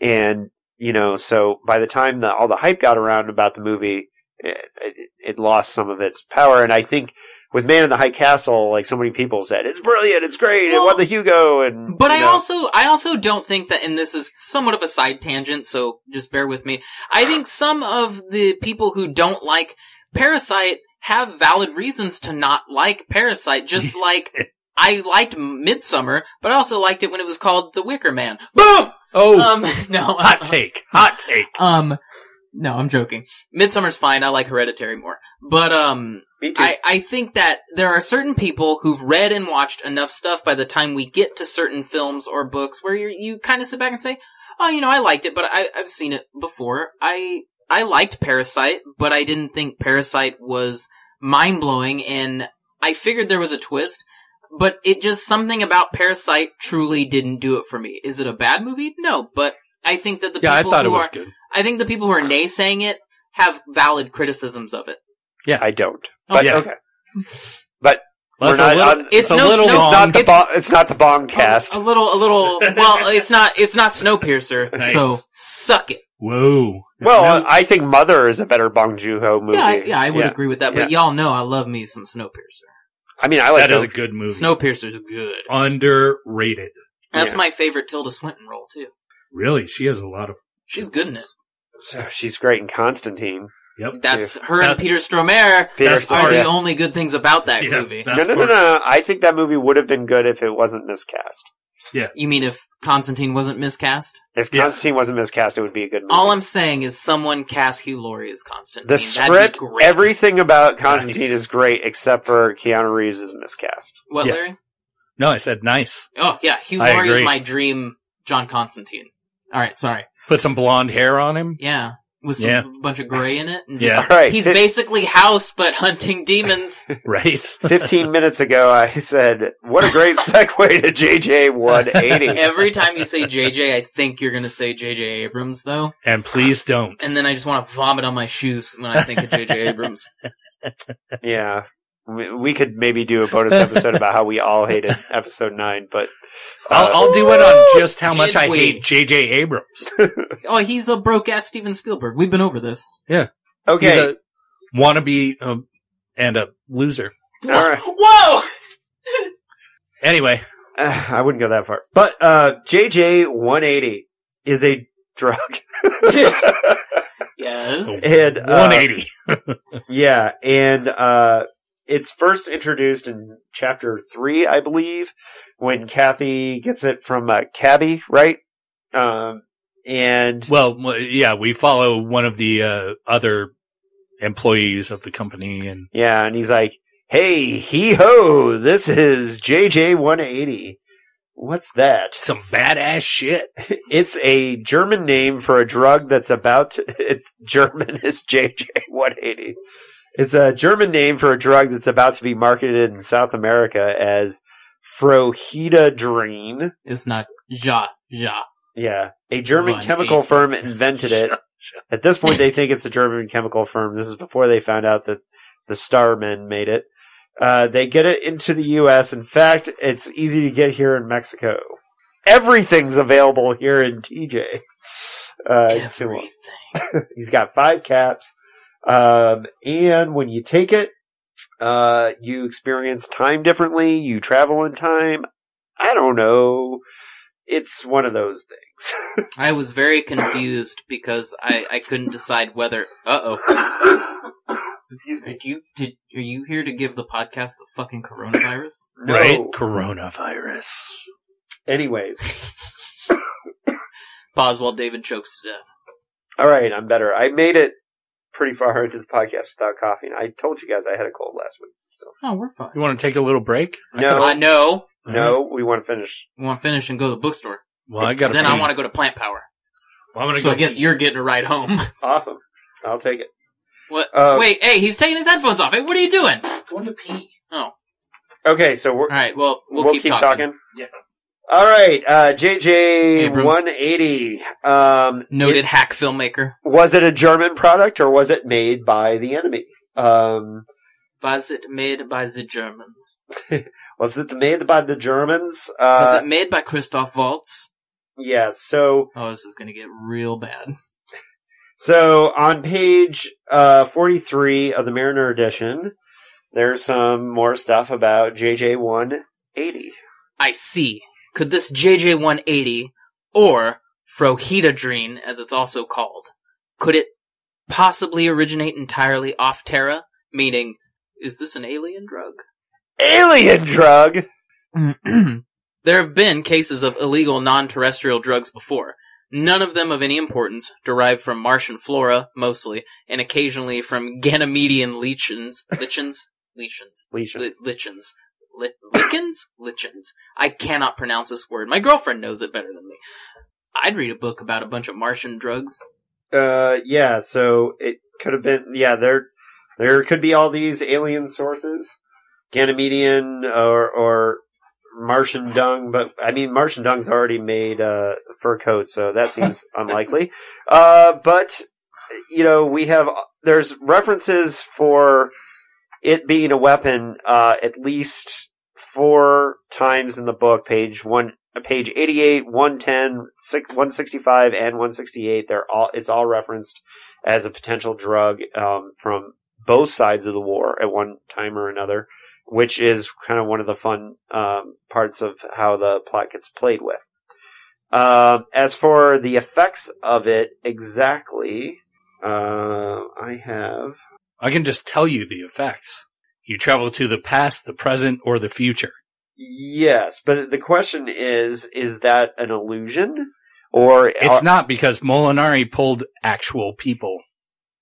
and you know, so by the time the all the hype got around about the movie, it, it, it lost some of its power. And I think with Man in the High Castle, like so many people said, it's brilliant, it's great, it won the Hugo, and But I know. also, I also don't think that, and this is somewhat of a side tangent, so just bear with me. I think some of the people who don't like Parasite have valid reasons to not like Parasite, just (laughs) like I liked Midsommar, but I also liked it when it was called The Wicker Man. Boom! Oh, Um, (laughs) no. hot take. Hot take. Um, no, I'm joking. Midsommar's fine. I like Hereditary more. But, um, Me too. I, I think that there are certain people who've read and watched enough stuff by the time we get to certain films or books where you you kind of sit back and say, oh, you know, I liked it, but I, I've seen it before. I, I liked Parasite, but I didn't think Parasite was mind blowing and I figured there was a twist, but it just something about Parasite truly didn't do it for me. Is it a bad movie? No, but I think that the Yeah, I people thought it was are, good. I think the people who are naysaying it have valid criticisms of it. Yeah, I don't. Oh, But yeah. okay. But Well, it's, we're a not little, on- It's a no little snow- it's not the It's- bo- it's not the bong cast. A, a little, a little. Well, it's not. It's not Snowpiercer. (laughs) Nice. So suck it. Whoa. well, No- I think Mother is a better Bong Joon-ho movie. Yeah, I, yeah, I would agree with that. But Yeah. y'all know I love me some Snowpiercer. I mean, I like that is a good movie. Snowpiercer's good. Underrated. That's Yeah. my favorite Tilda Swinton role too. Really, she has a lot of. She's good in it. She's great in Constantine. Yep. That's her and Peter Stormare Peter That's are the only good things about that Yeah, movie. No, no, no, no. I think that movie would have been good if it wasn't miscast. Yeah. You mean if Constantine wasn't miscast? If Yeah. Constantine wasn't miscast, it would be a good movie. All I'm saying is someone cast Hugh Laurie as Constantine. the That'd be script, great. everything about Constantine Nice. is great except for Keanu Reeves is miscast. What, Yeah. Larry? No, I said nice. Oh yeah, Hugh I Laurie is my dream John Constantine. All right, sorry. Put some blonde hair on him. Yeah, with some Yeah. bunch of gray in it. And just- Yeah. (laughs) Right. He's basically House, but hunting demons. (laughs) Right. (laughs) 15 minutes ago, I said, what a great segue to JJ 180. Every time you say JJ, I think you're gonna say JJ Abrams, though, And please don't. and then I just want to vomit on my shoes when I think of JJ Abrams. yeah. We, we could maybe do a bonus (laughs) episode about how we all hated episode 9, but I'll, uh, I'll do it on just how much I we? hate J.J. Abrams. (laughs) Oh, he's a broke ass Steven Spielberg. We've been over this. Yeah. okay. He's a wannabe um, and a loser. All right. (laughs) Whoa! Anyway, Uh, (sighs) I wouldn't go that far. But uh, JJ 180 is a drug. Yes. and, uh, 180. Yeah, and uh it's first introduced in chapter three, I believe, when Kathy gets it from uh, Cabby, right? Um, and Well, yeah, we follow one of the uh, other employees of the company, and yeah, and he's like, "Hey, hee ho, this is JJ 180. What's that? some badass shit. (laughs) It's a German name for a drug that's about to. (laughs) It's German is JJ 180. It's a German name for a drug that's about to be marketed in South America as Frohedadrine. It's not Ja Ja. Yeah, a German 180. chemical firm invented it. (laughs) At this point, they think it's a German chemical firm. This is before they found out that the Starmen made it. Uh, they get it into the U.S. In fact, it's easy to get here in Mexico. Everything's available here in TJ. Uh. Everything. (laughs) He's got five caps. Um, and when you take it, uh, you experience time differently. You travel in time. I don't know. It's one of those things. (laughs) I was very confused because I, I couldn't decide whether. Uh oh. Excuse me. Are you did are you here to give the podcast the fucking coronavirus? No. Right? Coronavirus. Anyways. Pause while David chokes to death. All right. I'm better. I made it pretty far into the podcast without coughing. I told you guys I had a cold last week. So Oh, we're fine. You want to take a little break? No. I know. no, we want to finish. I want to finish and go to the bookstore. Well, I got. then I want to go to Plant Power. Well, I'm gonna So go. I guess you're getting a ride home. (laughs) Awesome. I'll take it. what? Uh, Wait, hey, he's taking his headphones off. Hey, what are you doing? Going to pee. Oh, Okay. So we're, all right. Well, we'll, we'll, keep, keep, talking. talking. Yeah. All right. Uh, JJ 180. Um, Noted it- hack filmmaker. was it a German product or was it made by the enemy? Um, Was it made by the Germans? (laughs) was it made by the Germans? Was Uh, it made by Christoph Waltz? yeah. So, Oh, this is gonna get real bad. (laughs) So on page uh, 43 of the Mariner edition, there's some more stuff about JJ180. I see. Could this JJ180, or Frohedadrine, as it's also called, could it possibly originate entirely off Terra? Meaning, is this an alien drug? Alien drug! (clears throat) there have been cases of illegal non-terrestrial drugs before. None of them of any importance, derived from Martian flora, mostly, and occasionally from Ganymedian (laughs) lichens. Lichens? Lichens. Leisha. Li- lichens. Li- lichens? Lichens. I cannot pronounce this word. My girlfriend knows it better than me. I'd read a book about a bunch of Martian drugs. Uh, yeah, so it could have been, yeah, there, there could be all these alien sources. Ganymedian or, or Martian dung, but I mean, Martian dung's already made, uh, fur coats, so that (laughs) seems unlikely. Uh, but, you know, we have, there's references for it being a weapon, uh, at least four times in the book, page one, page 88, 110, 165, and 168. They're all, it's all referenced as a potential drug, um, from both sides of the war at one time or another, which is kind of one of the fun, um, parts of how the plot gets played with. Um, as for the effects of it exactly, uh, I have, I can just tell you the effects. You travel to the past, the present, or the future. yes, but the question is, is that an illusion? Or It's not because Molinari pulled actual people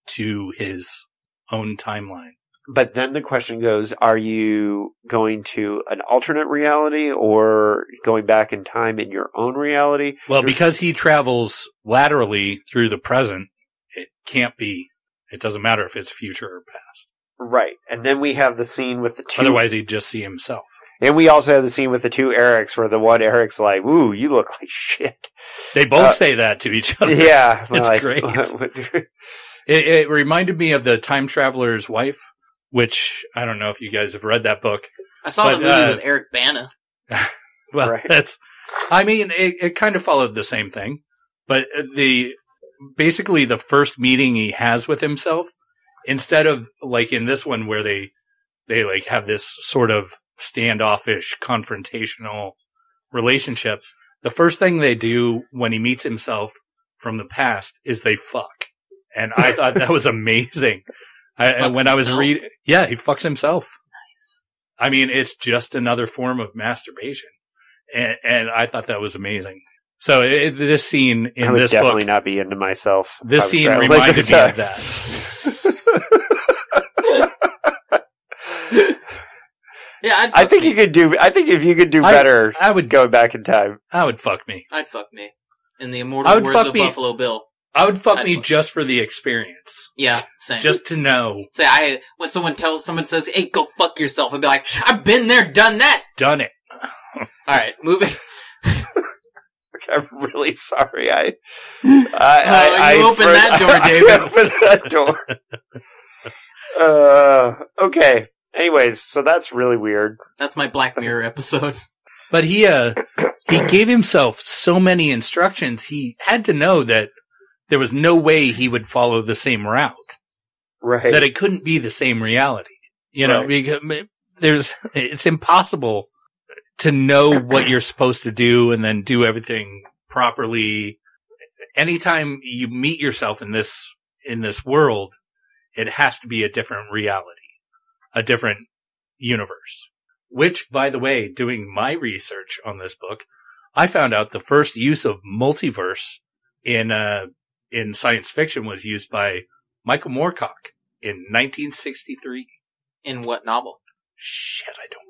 to his own timeline. But then the question goes, are you going to an alternate reality or going back in time in your own reality? Well, There's- because he travels laterally through the present, it can't be. It doesn't matter if it's future or past. Right. And then we have the scene with the two. Otherwise, he'd just see himself. and we also have the scene with the two Erics where the one Eric's like, ooh, you look like shit. They both Uh, say that to each other. yeah. (laughs) It's like, great. It, it reminded me of the time traveler's wife, which I don't know if you guys have read that book. I saw But, the movie uh, with Eric Bana. (laughs) Well, Right. that's. I mean, it, it kind of followed the same thing, but the basically the first meeting he has with himself, instead of like in this one where they they like have this sort of standoffish, confrontational relationship, the first thing they do when he meets himself from the past is they fuck, and I thought that was (laughs) amazing. I, when I was himself? reading, yeah, he fucks himself. Nice. I mean, it's just another form of masturbation, and, and I thought that was amazing. So it, this scene I would this definitely book, not be into myself. this scene reminded through me of that. (laughs) Yeah, I'd I think me. you could do, I think if you could do better I would go back in time. I would fuck me. I'd fuck me. In the immortal I would words fuck of me. Buffalo Bill. I would fuck I'd me fuck- just for the experience, Yeah, same. just to know say I when someone tells someone says, "Hey, go fuck yourself," I'd be like, "I've been there, done that." done it. All right, moving. I'm really sorry. I, (laughs) I, I, you I opened that door, I David. (laughs) opened that door. (laughs) uh, okay. Anyways, so that's really weird. That's my Black Mirror episode. But he uh he gave himself so many instructions. He had to know that there was no way he would follow the same route. Right. that it couldn't be the same reality. You know, Right. because there's, it's impossible to know what you're supposed to do and then do everything properly. Anytime you meet yourself in this, in this world, it has to be a different reality, a different universe. Which, by the way, doing my research on this book, I found out the first use of multiverse in, uh, in science fiction was used by Michael Moorcock in 1963. In what novel? Shit, I don't.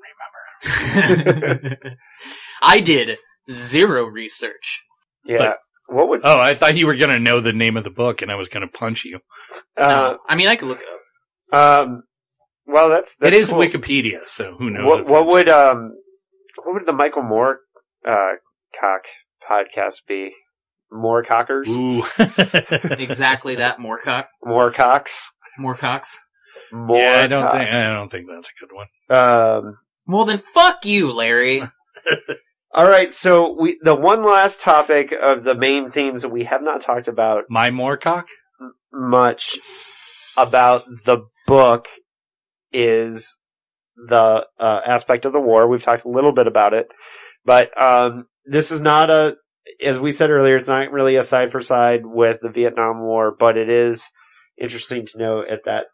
(laughs) I did zero research. yeah. what would, Oh, I thought you were gonna know the name of the book and I was gonna punch you. uh, no, I mean I could look it up. um, well, that's, that's it is cool. Wikipedia, so who knows? What, what would, um, what would the Michael Moore, uh, cock podcast be? More cockers? Ooh. (laughs) Exactly that More Moorcock. More cocks? Moorcocks. More yeah, I don't cocks. think I don't think that's a good one. Um, Well then, fuck you, Larry. (laughs) all right. So we, the one last topic of the main themes that we have not talked about. My Moorcock? much about the book is the uh, aspect of the war. We've talked a little bit about it, but um, this is not a, as we said earlier, it's not really a side for side with the Vietnam War, but it is interesting to know at that.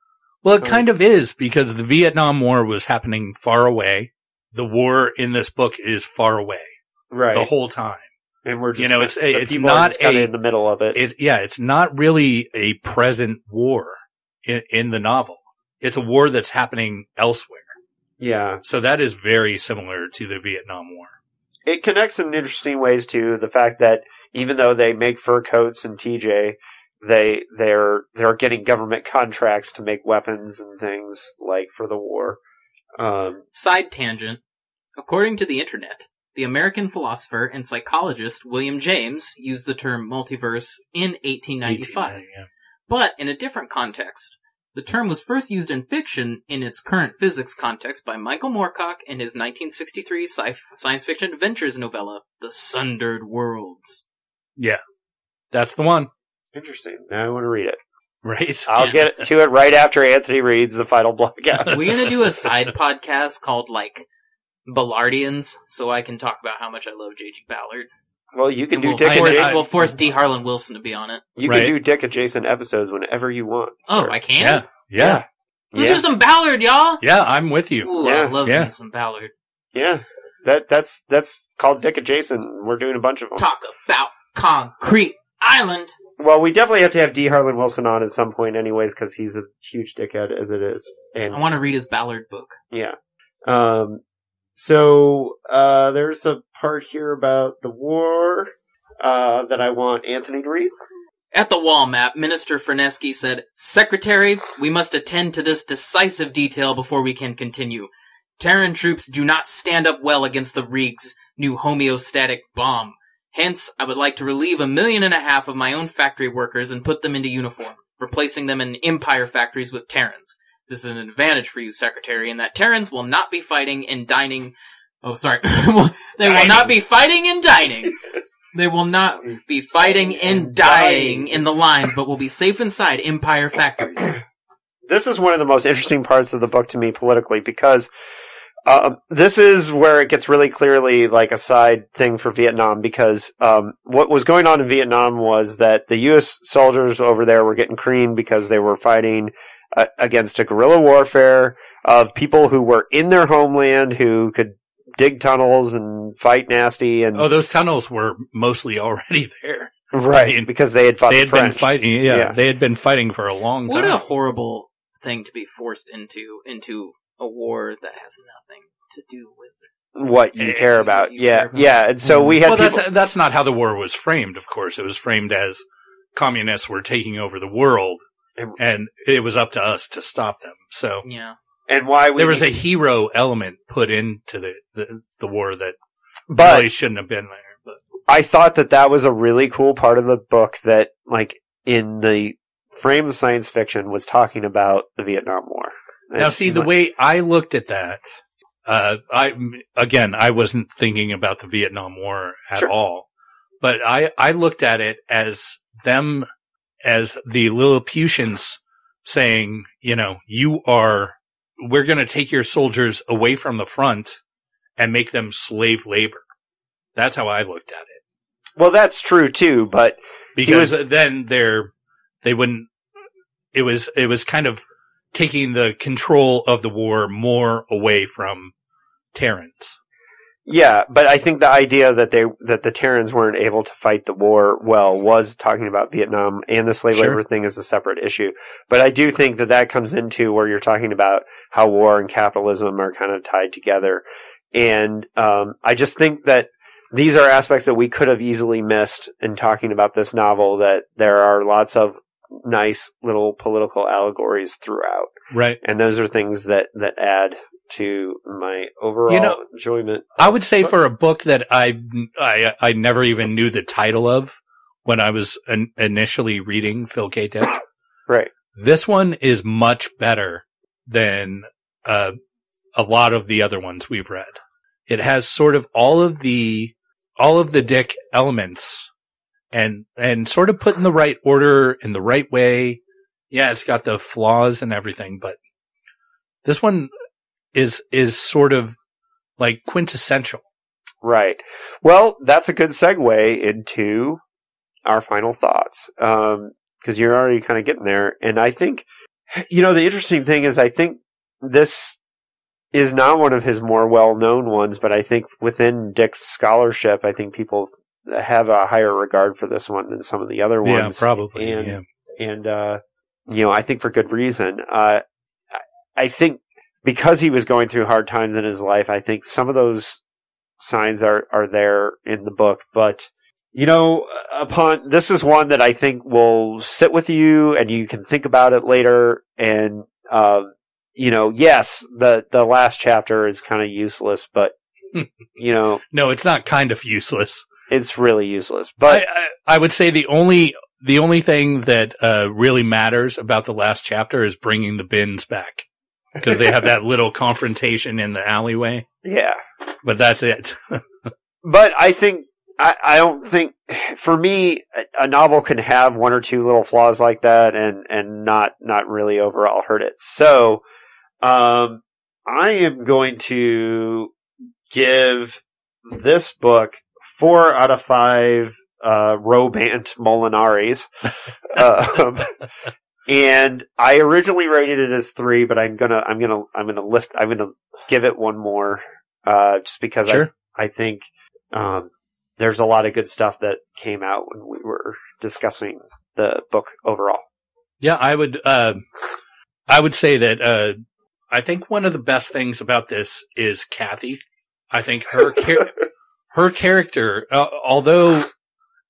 Well, it kind of is because the Vietnam War was happening far away. The war in this book is far away Right. the whole time. and we're just, you know, it's- eh, the it's not a- in the middle of it. It, yeah, it's not really a present war in, in the novel. It's a war that's happening elsewhere. yeah. So that is very similar to the Vietnam War. it connects in interesting ways to the fact that even though they make fur coats and TJ, they they're they're getting government (laughs) contracts to make weapons and things like for the war. Um, Side tangent. According to the internet, the American philosopher and psychologist William James used the term multiverse in 1895, Yeah. but in a different context. The term was first used in fiction in its current physics context by Michael Moorcock in his 1963 sci- science fiction adventures novella, The Sundered Worlds. Yeah. That's the one. Interesting. Now I want to read it. Right? I'll Yeah. (laughs) get to it right after Anthony reads the final blackout. We're gonna do a side podcast called like Ballardians, so I can talk about how much I love J.G. Ballard. well, you can And do we'll, Dick. I- force, adjacent, I- we'll force D. Harlan Wilson to be on it. you Right. can do Dick adjacent episodes whenever you want. Oh. I can. yeah. Yeah. Let's yeah, do some Ballard, y'all. Yeah, I'm with you. Ooh, Yeah, I love yeah. me some Ballard. yeah. That that's that's called Dick adjacent. We're doing a bunch of them. Talk about Concrete Island. Well, we definitely have to have D. Harlan Wilson on at some point, anyways, because he's a huge dickhead as it is. And I want to read his Ballard book. yeah, um, so uh, there's a part here about the war uh, that I want Anthony to read. At the wall map, Minister Fernesky said, Secretary, we must attend to this decisive detail before we can continue. Terran troops do not stand up well against the Reegs' new homeostatic bomb. Hence, I would like to relieve a million and a half of my own factory workers and put them into uniform, replacing them in Empire factories with Terrans. This is an advantage for you, Secretary, in that Terrans will not be fighting and dining. Oh, sorry. (laughs) they will not be fighting and dining. They will not be fighting and dying in the lines, but will be safe inside Empire factories. This is one of the most interesting parts of the book to me politically because um, this is where it gets really clearly like a side thing for Vietnam because um, what was going on in Vietnam was that the U.S. soldiers over there were getting creamed because they were fighting uh, against a guerrilla warfare of people who were in their homeland who could dig tunnels and fight nasty and Oh, those tunnels were mostly already (laughs) there. right I mean, because they had fought They the been French. fighting. Yeah, Yeah. they had been fighting for a long What time. a horrible thing to be forced into into a war that has nothing to do with. what you Eh, care about. you Yeah, care about. yeah. And so we had well, people. that's that's not how the war was framed. Of course, it was framed as communists were taking over the world, And- and it was up to us to stop them. So Yeah. and why we there was a hero element put into the the, the war that but really shouldn't have been there. But I thought that that was a really cool part of the book that, like, in the frame of science fiction, was talking about the Vietnam War. Now, see the way I looked at that. Uh, I again, I wasn't thinking about the Vietnam War at Sure. all, but I I looked at it as them as the Lilliputians saying, you know, you are, we're going to take your soldiers away from the front and make them slave labor. That's how I looked at it. well, that's true too, but Because then they're, they wouldn't, it was, it was kind of taking the control of the war more away from Terrans. yeah, but I think the idea that they that the Terrans weren't able to fight the war well was talking about Vietnam, and the slave Sure. labor thing is a separate issue. But I do think that that comes into where you're talking about how war and capitalism are kind of tied together, and um, I just think that these are aspects that we could have easily missed in talking about this novel. That there are lots of nice little political allegories throughout, Right. and those are things that that add to my overall You know, enjoyment. I would say for a book that I, I, I never even knew the title of when I was in, initially reading Phil K. Dick. (coughs) Right. This one is much better than uh, a lot of the other ones we've read. It has sort of all of the all of the Dick elements and and sort of put in the right order in the right way. yeah, it's got the flaws and everything, but this one is is sort of like quintessential. Right. Well, that's a good segue into our final thoughts. Um, cause you're already kind of getting there. And I think, you know, the interesting thing is I think this is not one of his more well-known ones, but I think within Dick's scholarship, I think people have a higher regard for this one than some of the other Yeah, ones. probably. And, yeah. Probably and, uh, you know, I think for good reason. Uh, I- I think because he was going through hard times in his life, I think some of those signs are, are there in the book, but you know, upon, this is one that I think will sit with you and you can think about it later. And, um, you know, yes, the, the last chapter is kind of useless, but, (laughs) you know, No, it's not kind of useless. It's really useless, but I, I, I would say the only the only thing that uh, really matters about the last chapter is bringing the bins back because they have that (laughs) little confrontation in the alleyway. yeah. But that's it. (laughs) but I think I, I don't think for me a, a novel can have one or two little flaws like that and and not not really overall hurt it. So um I am going to give this book four out of five uh Robant Molinaris. (laughs) um, and I originally rated it as three, but I'm gonna I'm gonna I'm gonna lift I'm gonna give it one more uh just because Sure. I I think um, there's a lot of good stuff that came out when we were discussing the book overall. Yeah, I would. Uh, I would say that. Uh, I think one of the best things about this is Kathy. I think her char- (laughs) her character, uh, although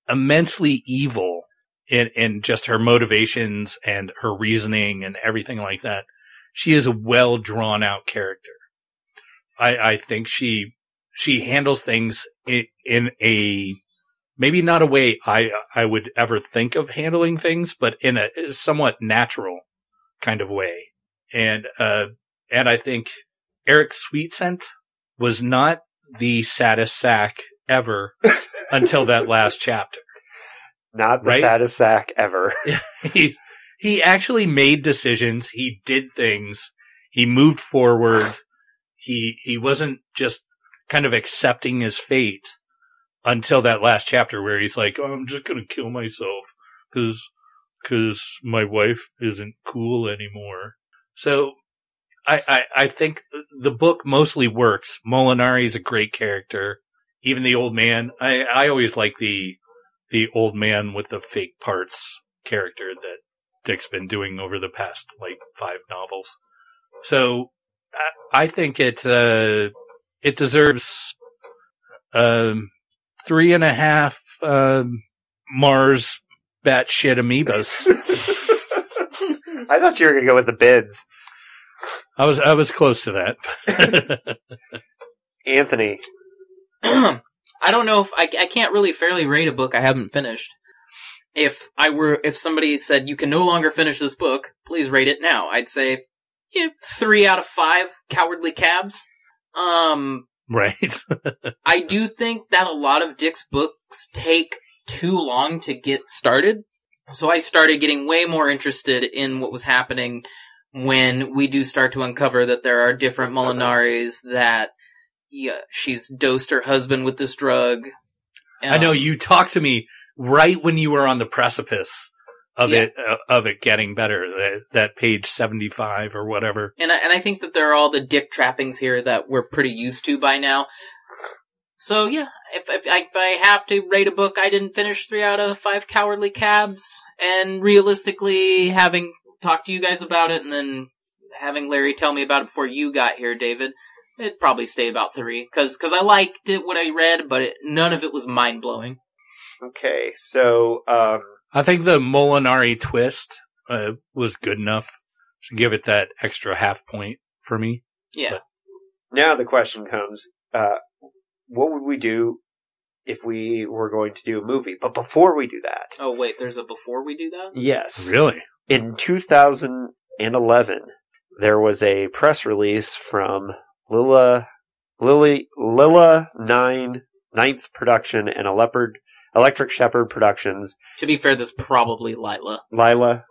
immensely evil in in just her motivations and her reasoning and everything like that, she is a well drawn out character. I I think she she handles things in, in a maybe not a way I I would ever think of handling things, but in a somewhat natural kind of way. And uh and I think Eric Sweetscent was not the saddest sack ever (laughs) until that last chapter. Not the Right? saddest sack ever. (laughs) (laughs) he he actually made decisions, he did things, he moved forward. He he wasn't just kind of accepting his fate until that last chapter where he's like, oh, I'm just going to kill myself cuz cuz my wife isn't cool anymore. So I, I, I think the book mostly works. Molinari is a great character. Even the old man. I, I always like the the old man with the fake parts character that Dick's been doing over the past like five novels. So I, I think it uh, it deserves um, three and a half um, Mars batshit amoebas. (laughs) I thought you were going to go with the bids. I was I was close to that. (laughs) Anthony. (clears throat) I don't know if I, I can't really fairly rate a book I haven't finished. If I were, if somebody said you can no longer finish this book, please rate it now. I'd say yeah, three out of five cowardly cabs. Um, right. (laughs) I do think that a lot of Dick's books take too long to get started. So I started getting way more interested in what was happening when we do start to uncover that there are different Molinaris that yeah, she's dosed her husband with this drug. I know Um, you talked to me right when you were on the precipice of Yeah. it uh, of it getting better. That, that page seventy five or whatever. And I, and I think that there are all the dick trappings here that we're pretty used to by now. So yeah, if, if, I, if I have to rate a book I didn't finish three out of five cowardly cabs, and realistically having talked to you guys about it and then having Larry tell me about it before you got here, David, it'd probably stay about three. Cause, cause I liked it, what I read, but it, none of it was mind blowing. Okay, so um, I think the Molinari twist uh, was good enough to give it that extra half point for me. Yeah. now the question comes: uh, What would we do if we were going to do a movie? But before we do that, Oh wait, there's a before we do that? yes, Really? In 2011, there was a press release from Lila, Lily, Lilla Nine, Ninth Production and a Leopard, Electric Shepherd Productions. To be fair, that's probably Lila. Lila,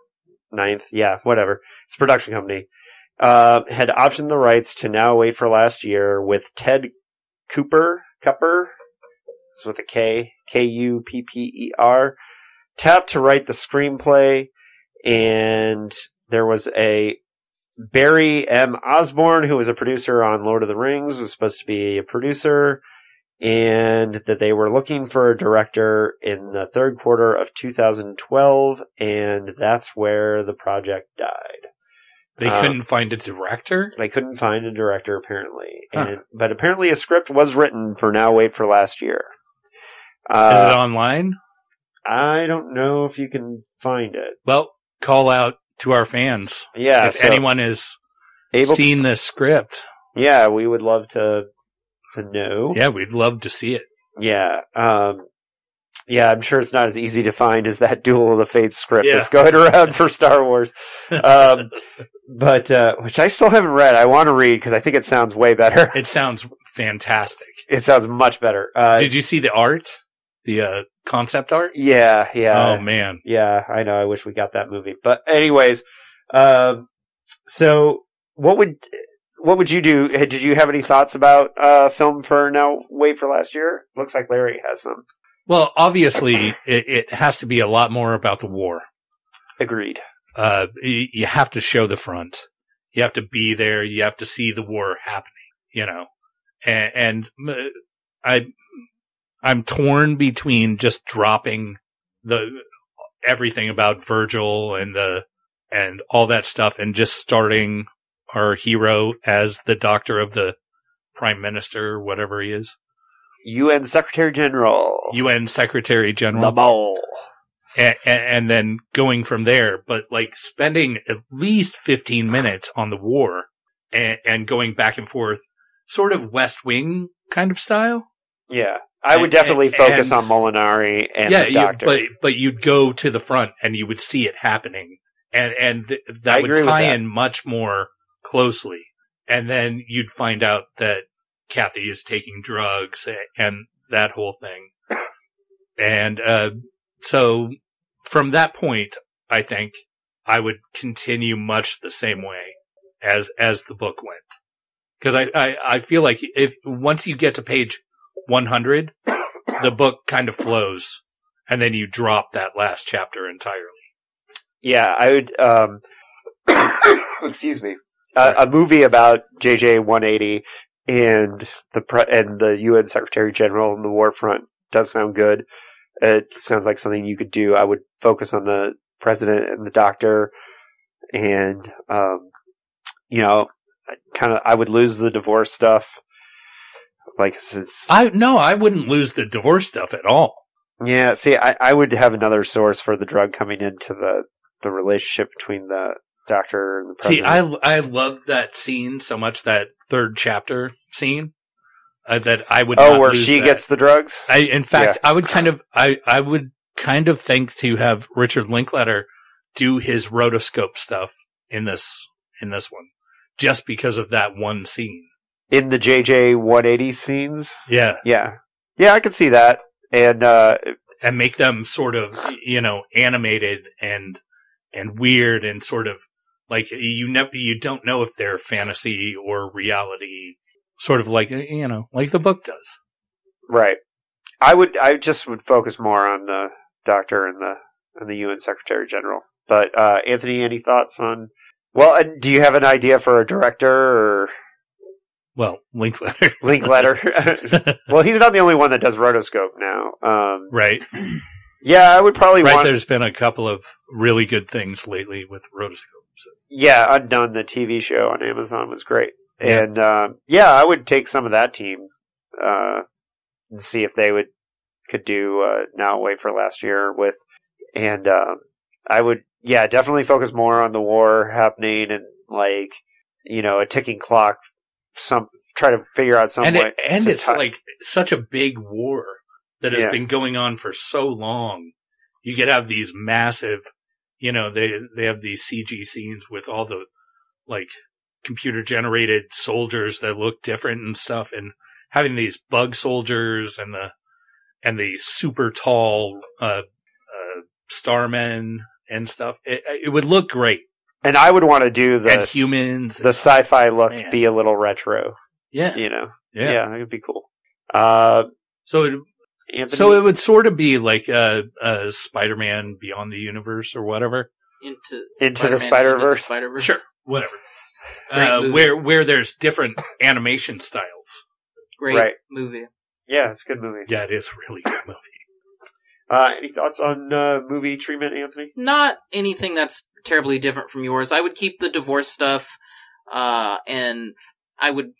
9th. Yeah, whatever. It's a production company. Uh, had optioned the rights to now wait for last year with Ted Cooper, Kupper, it's with a K, K U P P E R, tapped to write the screenplay, and there was a Barry M. Osborne, who was a producer on Lord of the Rings, was supposed to be a producer, and that they were looking for a director in the third quarter of 2012, and that's where the project died. They Uh, couldn't find a director. They couldn't find a director apparently, Huh. and but apparently a script was written for Now Wait for Last Year. Is Uh, it online? I don't know if you can find it. Well, call out to our fans Yeah, if so anyone is able. seen this script. yeah, we would love to to know. Yeah, we'd love to see it. Yeah. Um, yeah, I'm sure it's not as easy to find as that Duel of the Fates script Yeah. that's going around for Star Wars. (laughs) Um, but, uh, which I still haven't read. I want to read because I think it sounds way better. It sounds fantastic. It sounds much better. Uh, Did you see the art? The uh, concept art? yeah, yeah. oh man. Yeah, I know. I wish we got that movie. But anyways, um, so what would, what would you do? Did you have any thoughts about, uh, film for now wait for last year? Looks like Larry has some. Well, obviously, it, it has to be a lot more about the war. Agreed. Uh, y- you have to show the front. You have to be there. You have to see the war happening. You know, and, and I, I'm torn between just dropping the everything about Virgil and the and all that stuff, and just starting our hero as the doctor of the prime minister, whatever he is, UN Secretary General. UN Secretary General. the mole. and, and then going from there, but like spending at least 15 minutes on the war and, and going back and forth, sort of West Wing kind of style. Yeah. I would definitely and- focus and- on Molinari and yeah, the you, doctor. but, but you'd go to the front and you would see it happening and, and th- that agree would tie that. in much more closely. And then you'd find out that Kathy is taking drugs and that whole thing. And, uh, so from that point, I think I would continue much the same way as, as the book went. Cause I, I, I feel like if, once you get to page 100, the book kind of flows and then you drop that last chapter entirely. yeah, I would, um, (coughs) excuse me, uh, a movie about JJ 180 and the pre- and the UN Secretary General and the war front does sound good. It sounds like something you could do. I would focus on the president and the doctor and, um, you know, kind of, I would lose the divorce stuff. Like, since, I, no, I wouldn't lose the divorce stuff at all. Yeah, see, I, I would have another source for the drug coming into the the relationship between the doctor and the president. See. I, I love that scene so much, that third chapter scene, uh, that I would oh, where she that. gets the drugs. I, in fact, I would kind of, I, I would kind of think to have Richard Linklater do his rotoscope stuff in this, in this one, just because of that one scene. In the JJ 180 scenes. Yeah. Yeah, yeah, I could see that. And uh, And make them sort of, you know, animated and, and weird and sort of like you never, you don't know if they're fantasy or reality, sort of like, you know, like the book does. right, I would, I just would focus more on the doctor and the and the UN Secretary General. But uh, Anthony, any thoughts on? Well, do you have an idea for a director or Well, Linklater. Linkletter? (laughs) (laughs) well, he's not the only one that does rotoscope now. Um, right. yeah, I would probably Right. want. There's been a couple of really good things lately with rotoscope. So. Yeah, Undone, the TV show on Amazon was great. Yeah. And, um, yeah, I would take some of that team, uh, and see if they would, could do, uh, Now Wait for Last Year with, and, um, I would, yeah, definitely focus more on the war happening and, like, you know, a ticking clock, some, try to figure out some and way. it, and it's tie- like such a big war that has Yeah. been going on for so long. You could have these massive, you know, they they have these CG scenes with all the like computer generated soldiers that look different and stuff, and having these bug soldiers and the and the super tall uh, uh, starmen and stuff. It, it would look great. And I would want to do the and humans. the sci-fi look Man. be a little retro. yeah. You know, Yeah. yeah, that would be cool. Uh, So it, Anthony, so it would sort of be like a, uh, Spider-Man Beyond the Universe or whatever. into Into the Spider-Man, Spider-Verse? Spider Verse. Sure. Whatever. Uh, where where there's different animation styles. Great Right. movie. yeah, it's a good movie. Yeah, it is a really good movie. Uh, any thoughts on uh, movie treatment, Anthony? Not anything that's terribly different from yours. I would keep the divorce stuff, uh, and I would.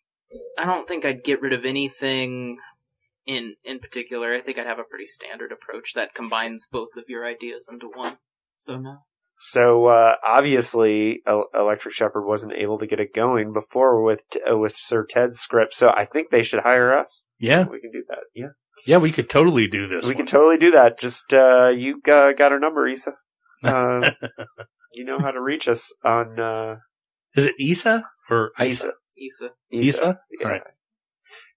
I don't think I'd get rid of anything in in particular. I think I'd have a pretty standard approach that combines both of your ideas into one. So no. So uh, obviously, Electric Shepherd wasn't able to get it going before with uh, with Sir Ted's script. So I think they should hire us. Yeah, We can do that. Yeah, yeah, we could totally do this. we one. can totally do that. Just uh, you uh, got our number, Isa. (laughs) You know how to reach us on uh, Is it Isa or Isa? Isa. Issa. Isa? Yeah. Alright.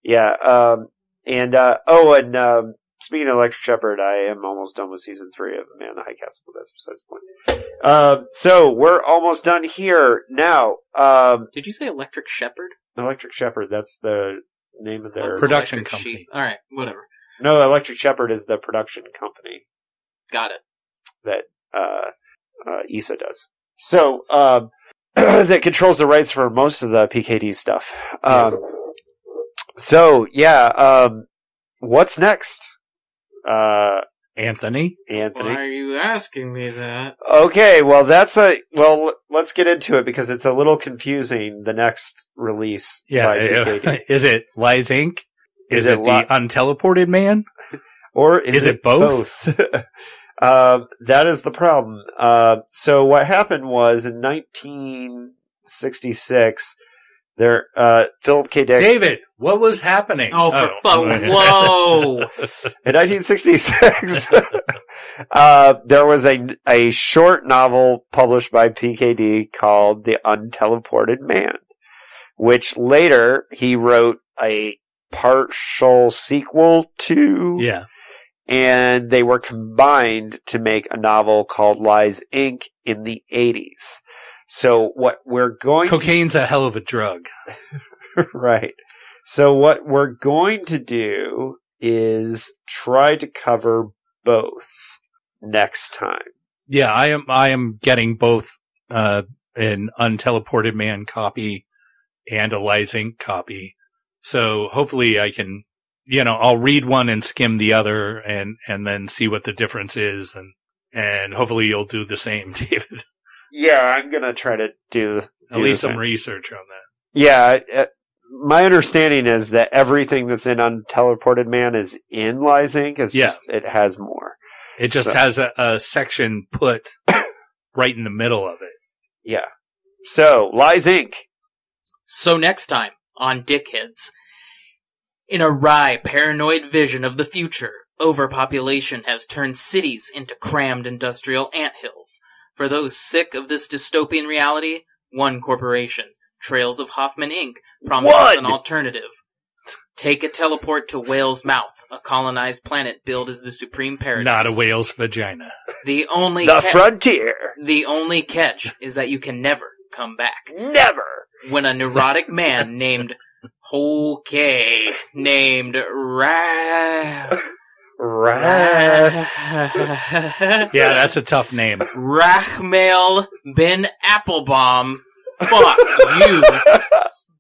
Yeah. Um, and uh, oh, and um, speaking of Electric Shepherd, I am almost done with season three of Man in the High Castle, but that's besides the point. Um, so we're almost done here now. Um, Did you say Electric Shepherd? Electric Shepherd, that's the name of their Oh, Production Electric company. Sheep. All right, whatever. No, Electric Shepherd is the production company Got it. that uh, uh, ISA does. So um, (clears throat) that controls the rights for most of the PKD stuff. Um, so yeah, um, what's next, uh, Anthony. Anthony? Why are you asking me that? Okay, well that's a well. Let's get into it because it's a little confusing. The next release, Yeah, by PKD. (laughs) is it Lies Inc? Is, Is it, it Li- the unteleported man? or is, Is it both? both? (laughs) um, that is the problem. Uh, so what happened was in 1966, there uh, Philip K. Dick David, what was happening? Oh, for fu- (laughs) whoa! in 1966, (laughs) uh, there was a a short novel published by PKD called "The Unteleported Man," which later he wrote a partial sequel to. yeah, and they were combined to make a novel called Lies Inc. in the 80s. So what we're going cocaine's a hell of a drug. (laughs) right. So what we're going to do is try to cover both next time. Yeah, I am. I am getting both uh, an unteleported man copy and a Lies Inc. copy. So hopefully I can, you know, I'll read one and skim the other, and and then see what the difference is, and and hopefully you'll do the same, (laughs) David. Yeah, I'm going to try to do, At least some same. research on that. Yeah, uh, my understanding is that everything that's in Unteleported Man is in Lies Inc. It's Yeah. just, it has more. It just So- has a, a section put (coughs) right in the middle of it. Yeah. So, Lies Inc. So next time on Dickheads. In a wry, paranoid vision of the future, overpopulation has turned cities into crammed industrial anthills. For those sick of this dystopian reality, one corporation, Trails of Hoffman Inc., promises an One! alternative. Take a teleport to Whale's Mouth, a colonized planet billed as the supreme paradise. Not a whale's vagina. The only The ca- Frontier. the only catch is that you can never come back Never. when a neurotic man named Okay, named Ra Right. Yeah, that's a tough name. Rachmael Ben Applebaum. Fuck you.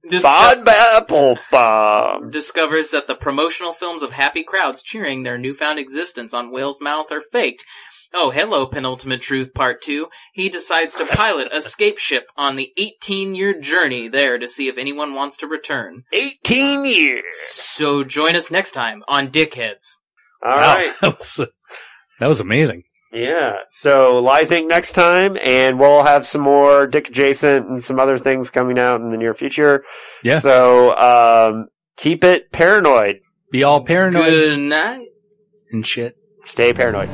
Disco- Bob Applebaum. discovers that the promotional films of happy crowds cheering their newfound existence on Whale's Mouth are faked. Oh, hello, Penultimate Truth Part 2. He decides to pilot a scape ship on the 18 year journey there to see if anyone wants to return. 18 years. So join us next time on Dickheads. Alright. Wow, (laughs) that was that was amazing. Yeah. So, Lies Inc. next time, and we'll have some more Dick Adjacent and some other things coming out in the near future. Yeah. So, um, keep it paranoid. Be all paranoid Good night. and shit. Stay paranoid.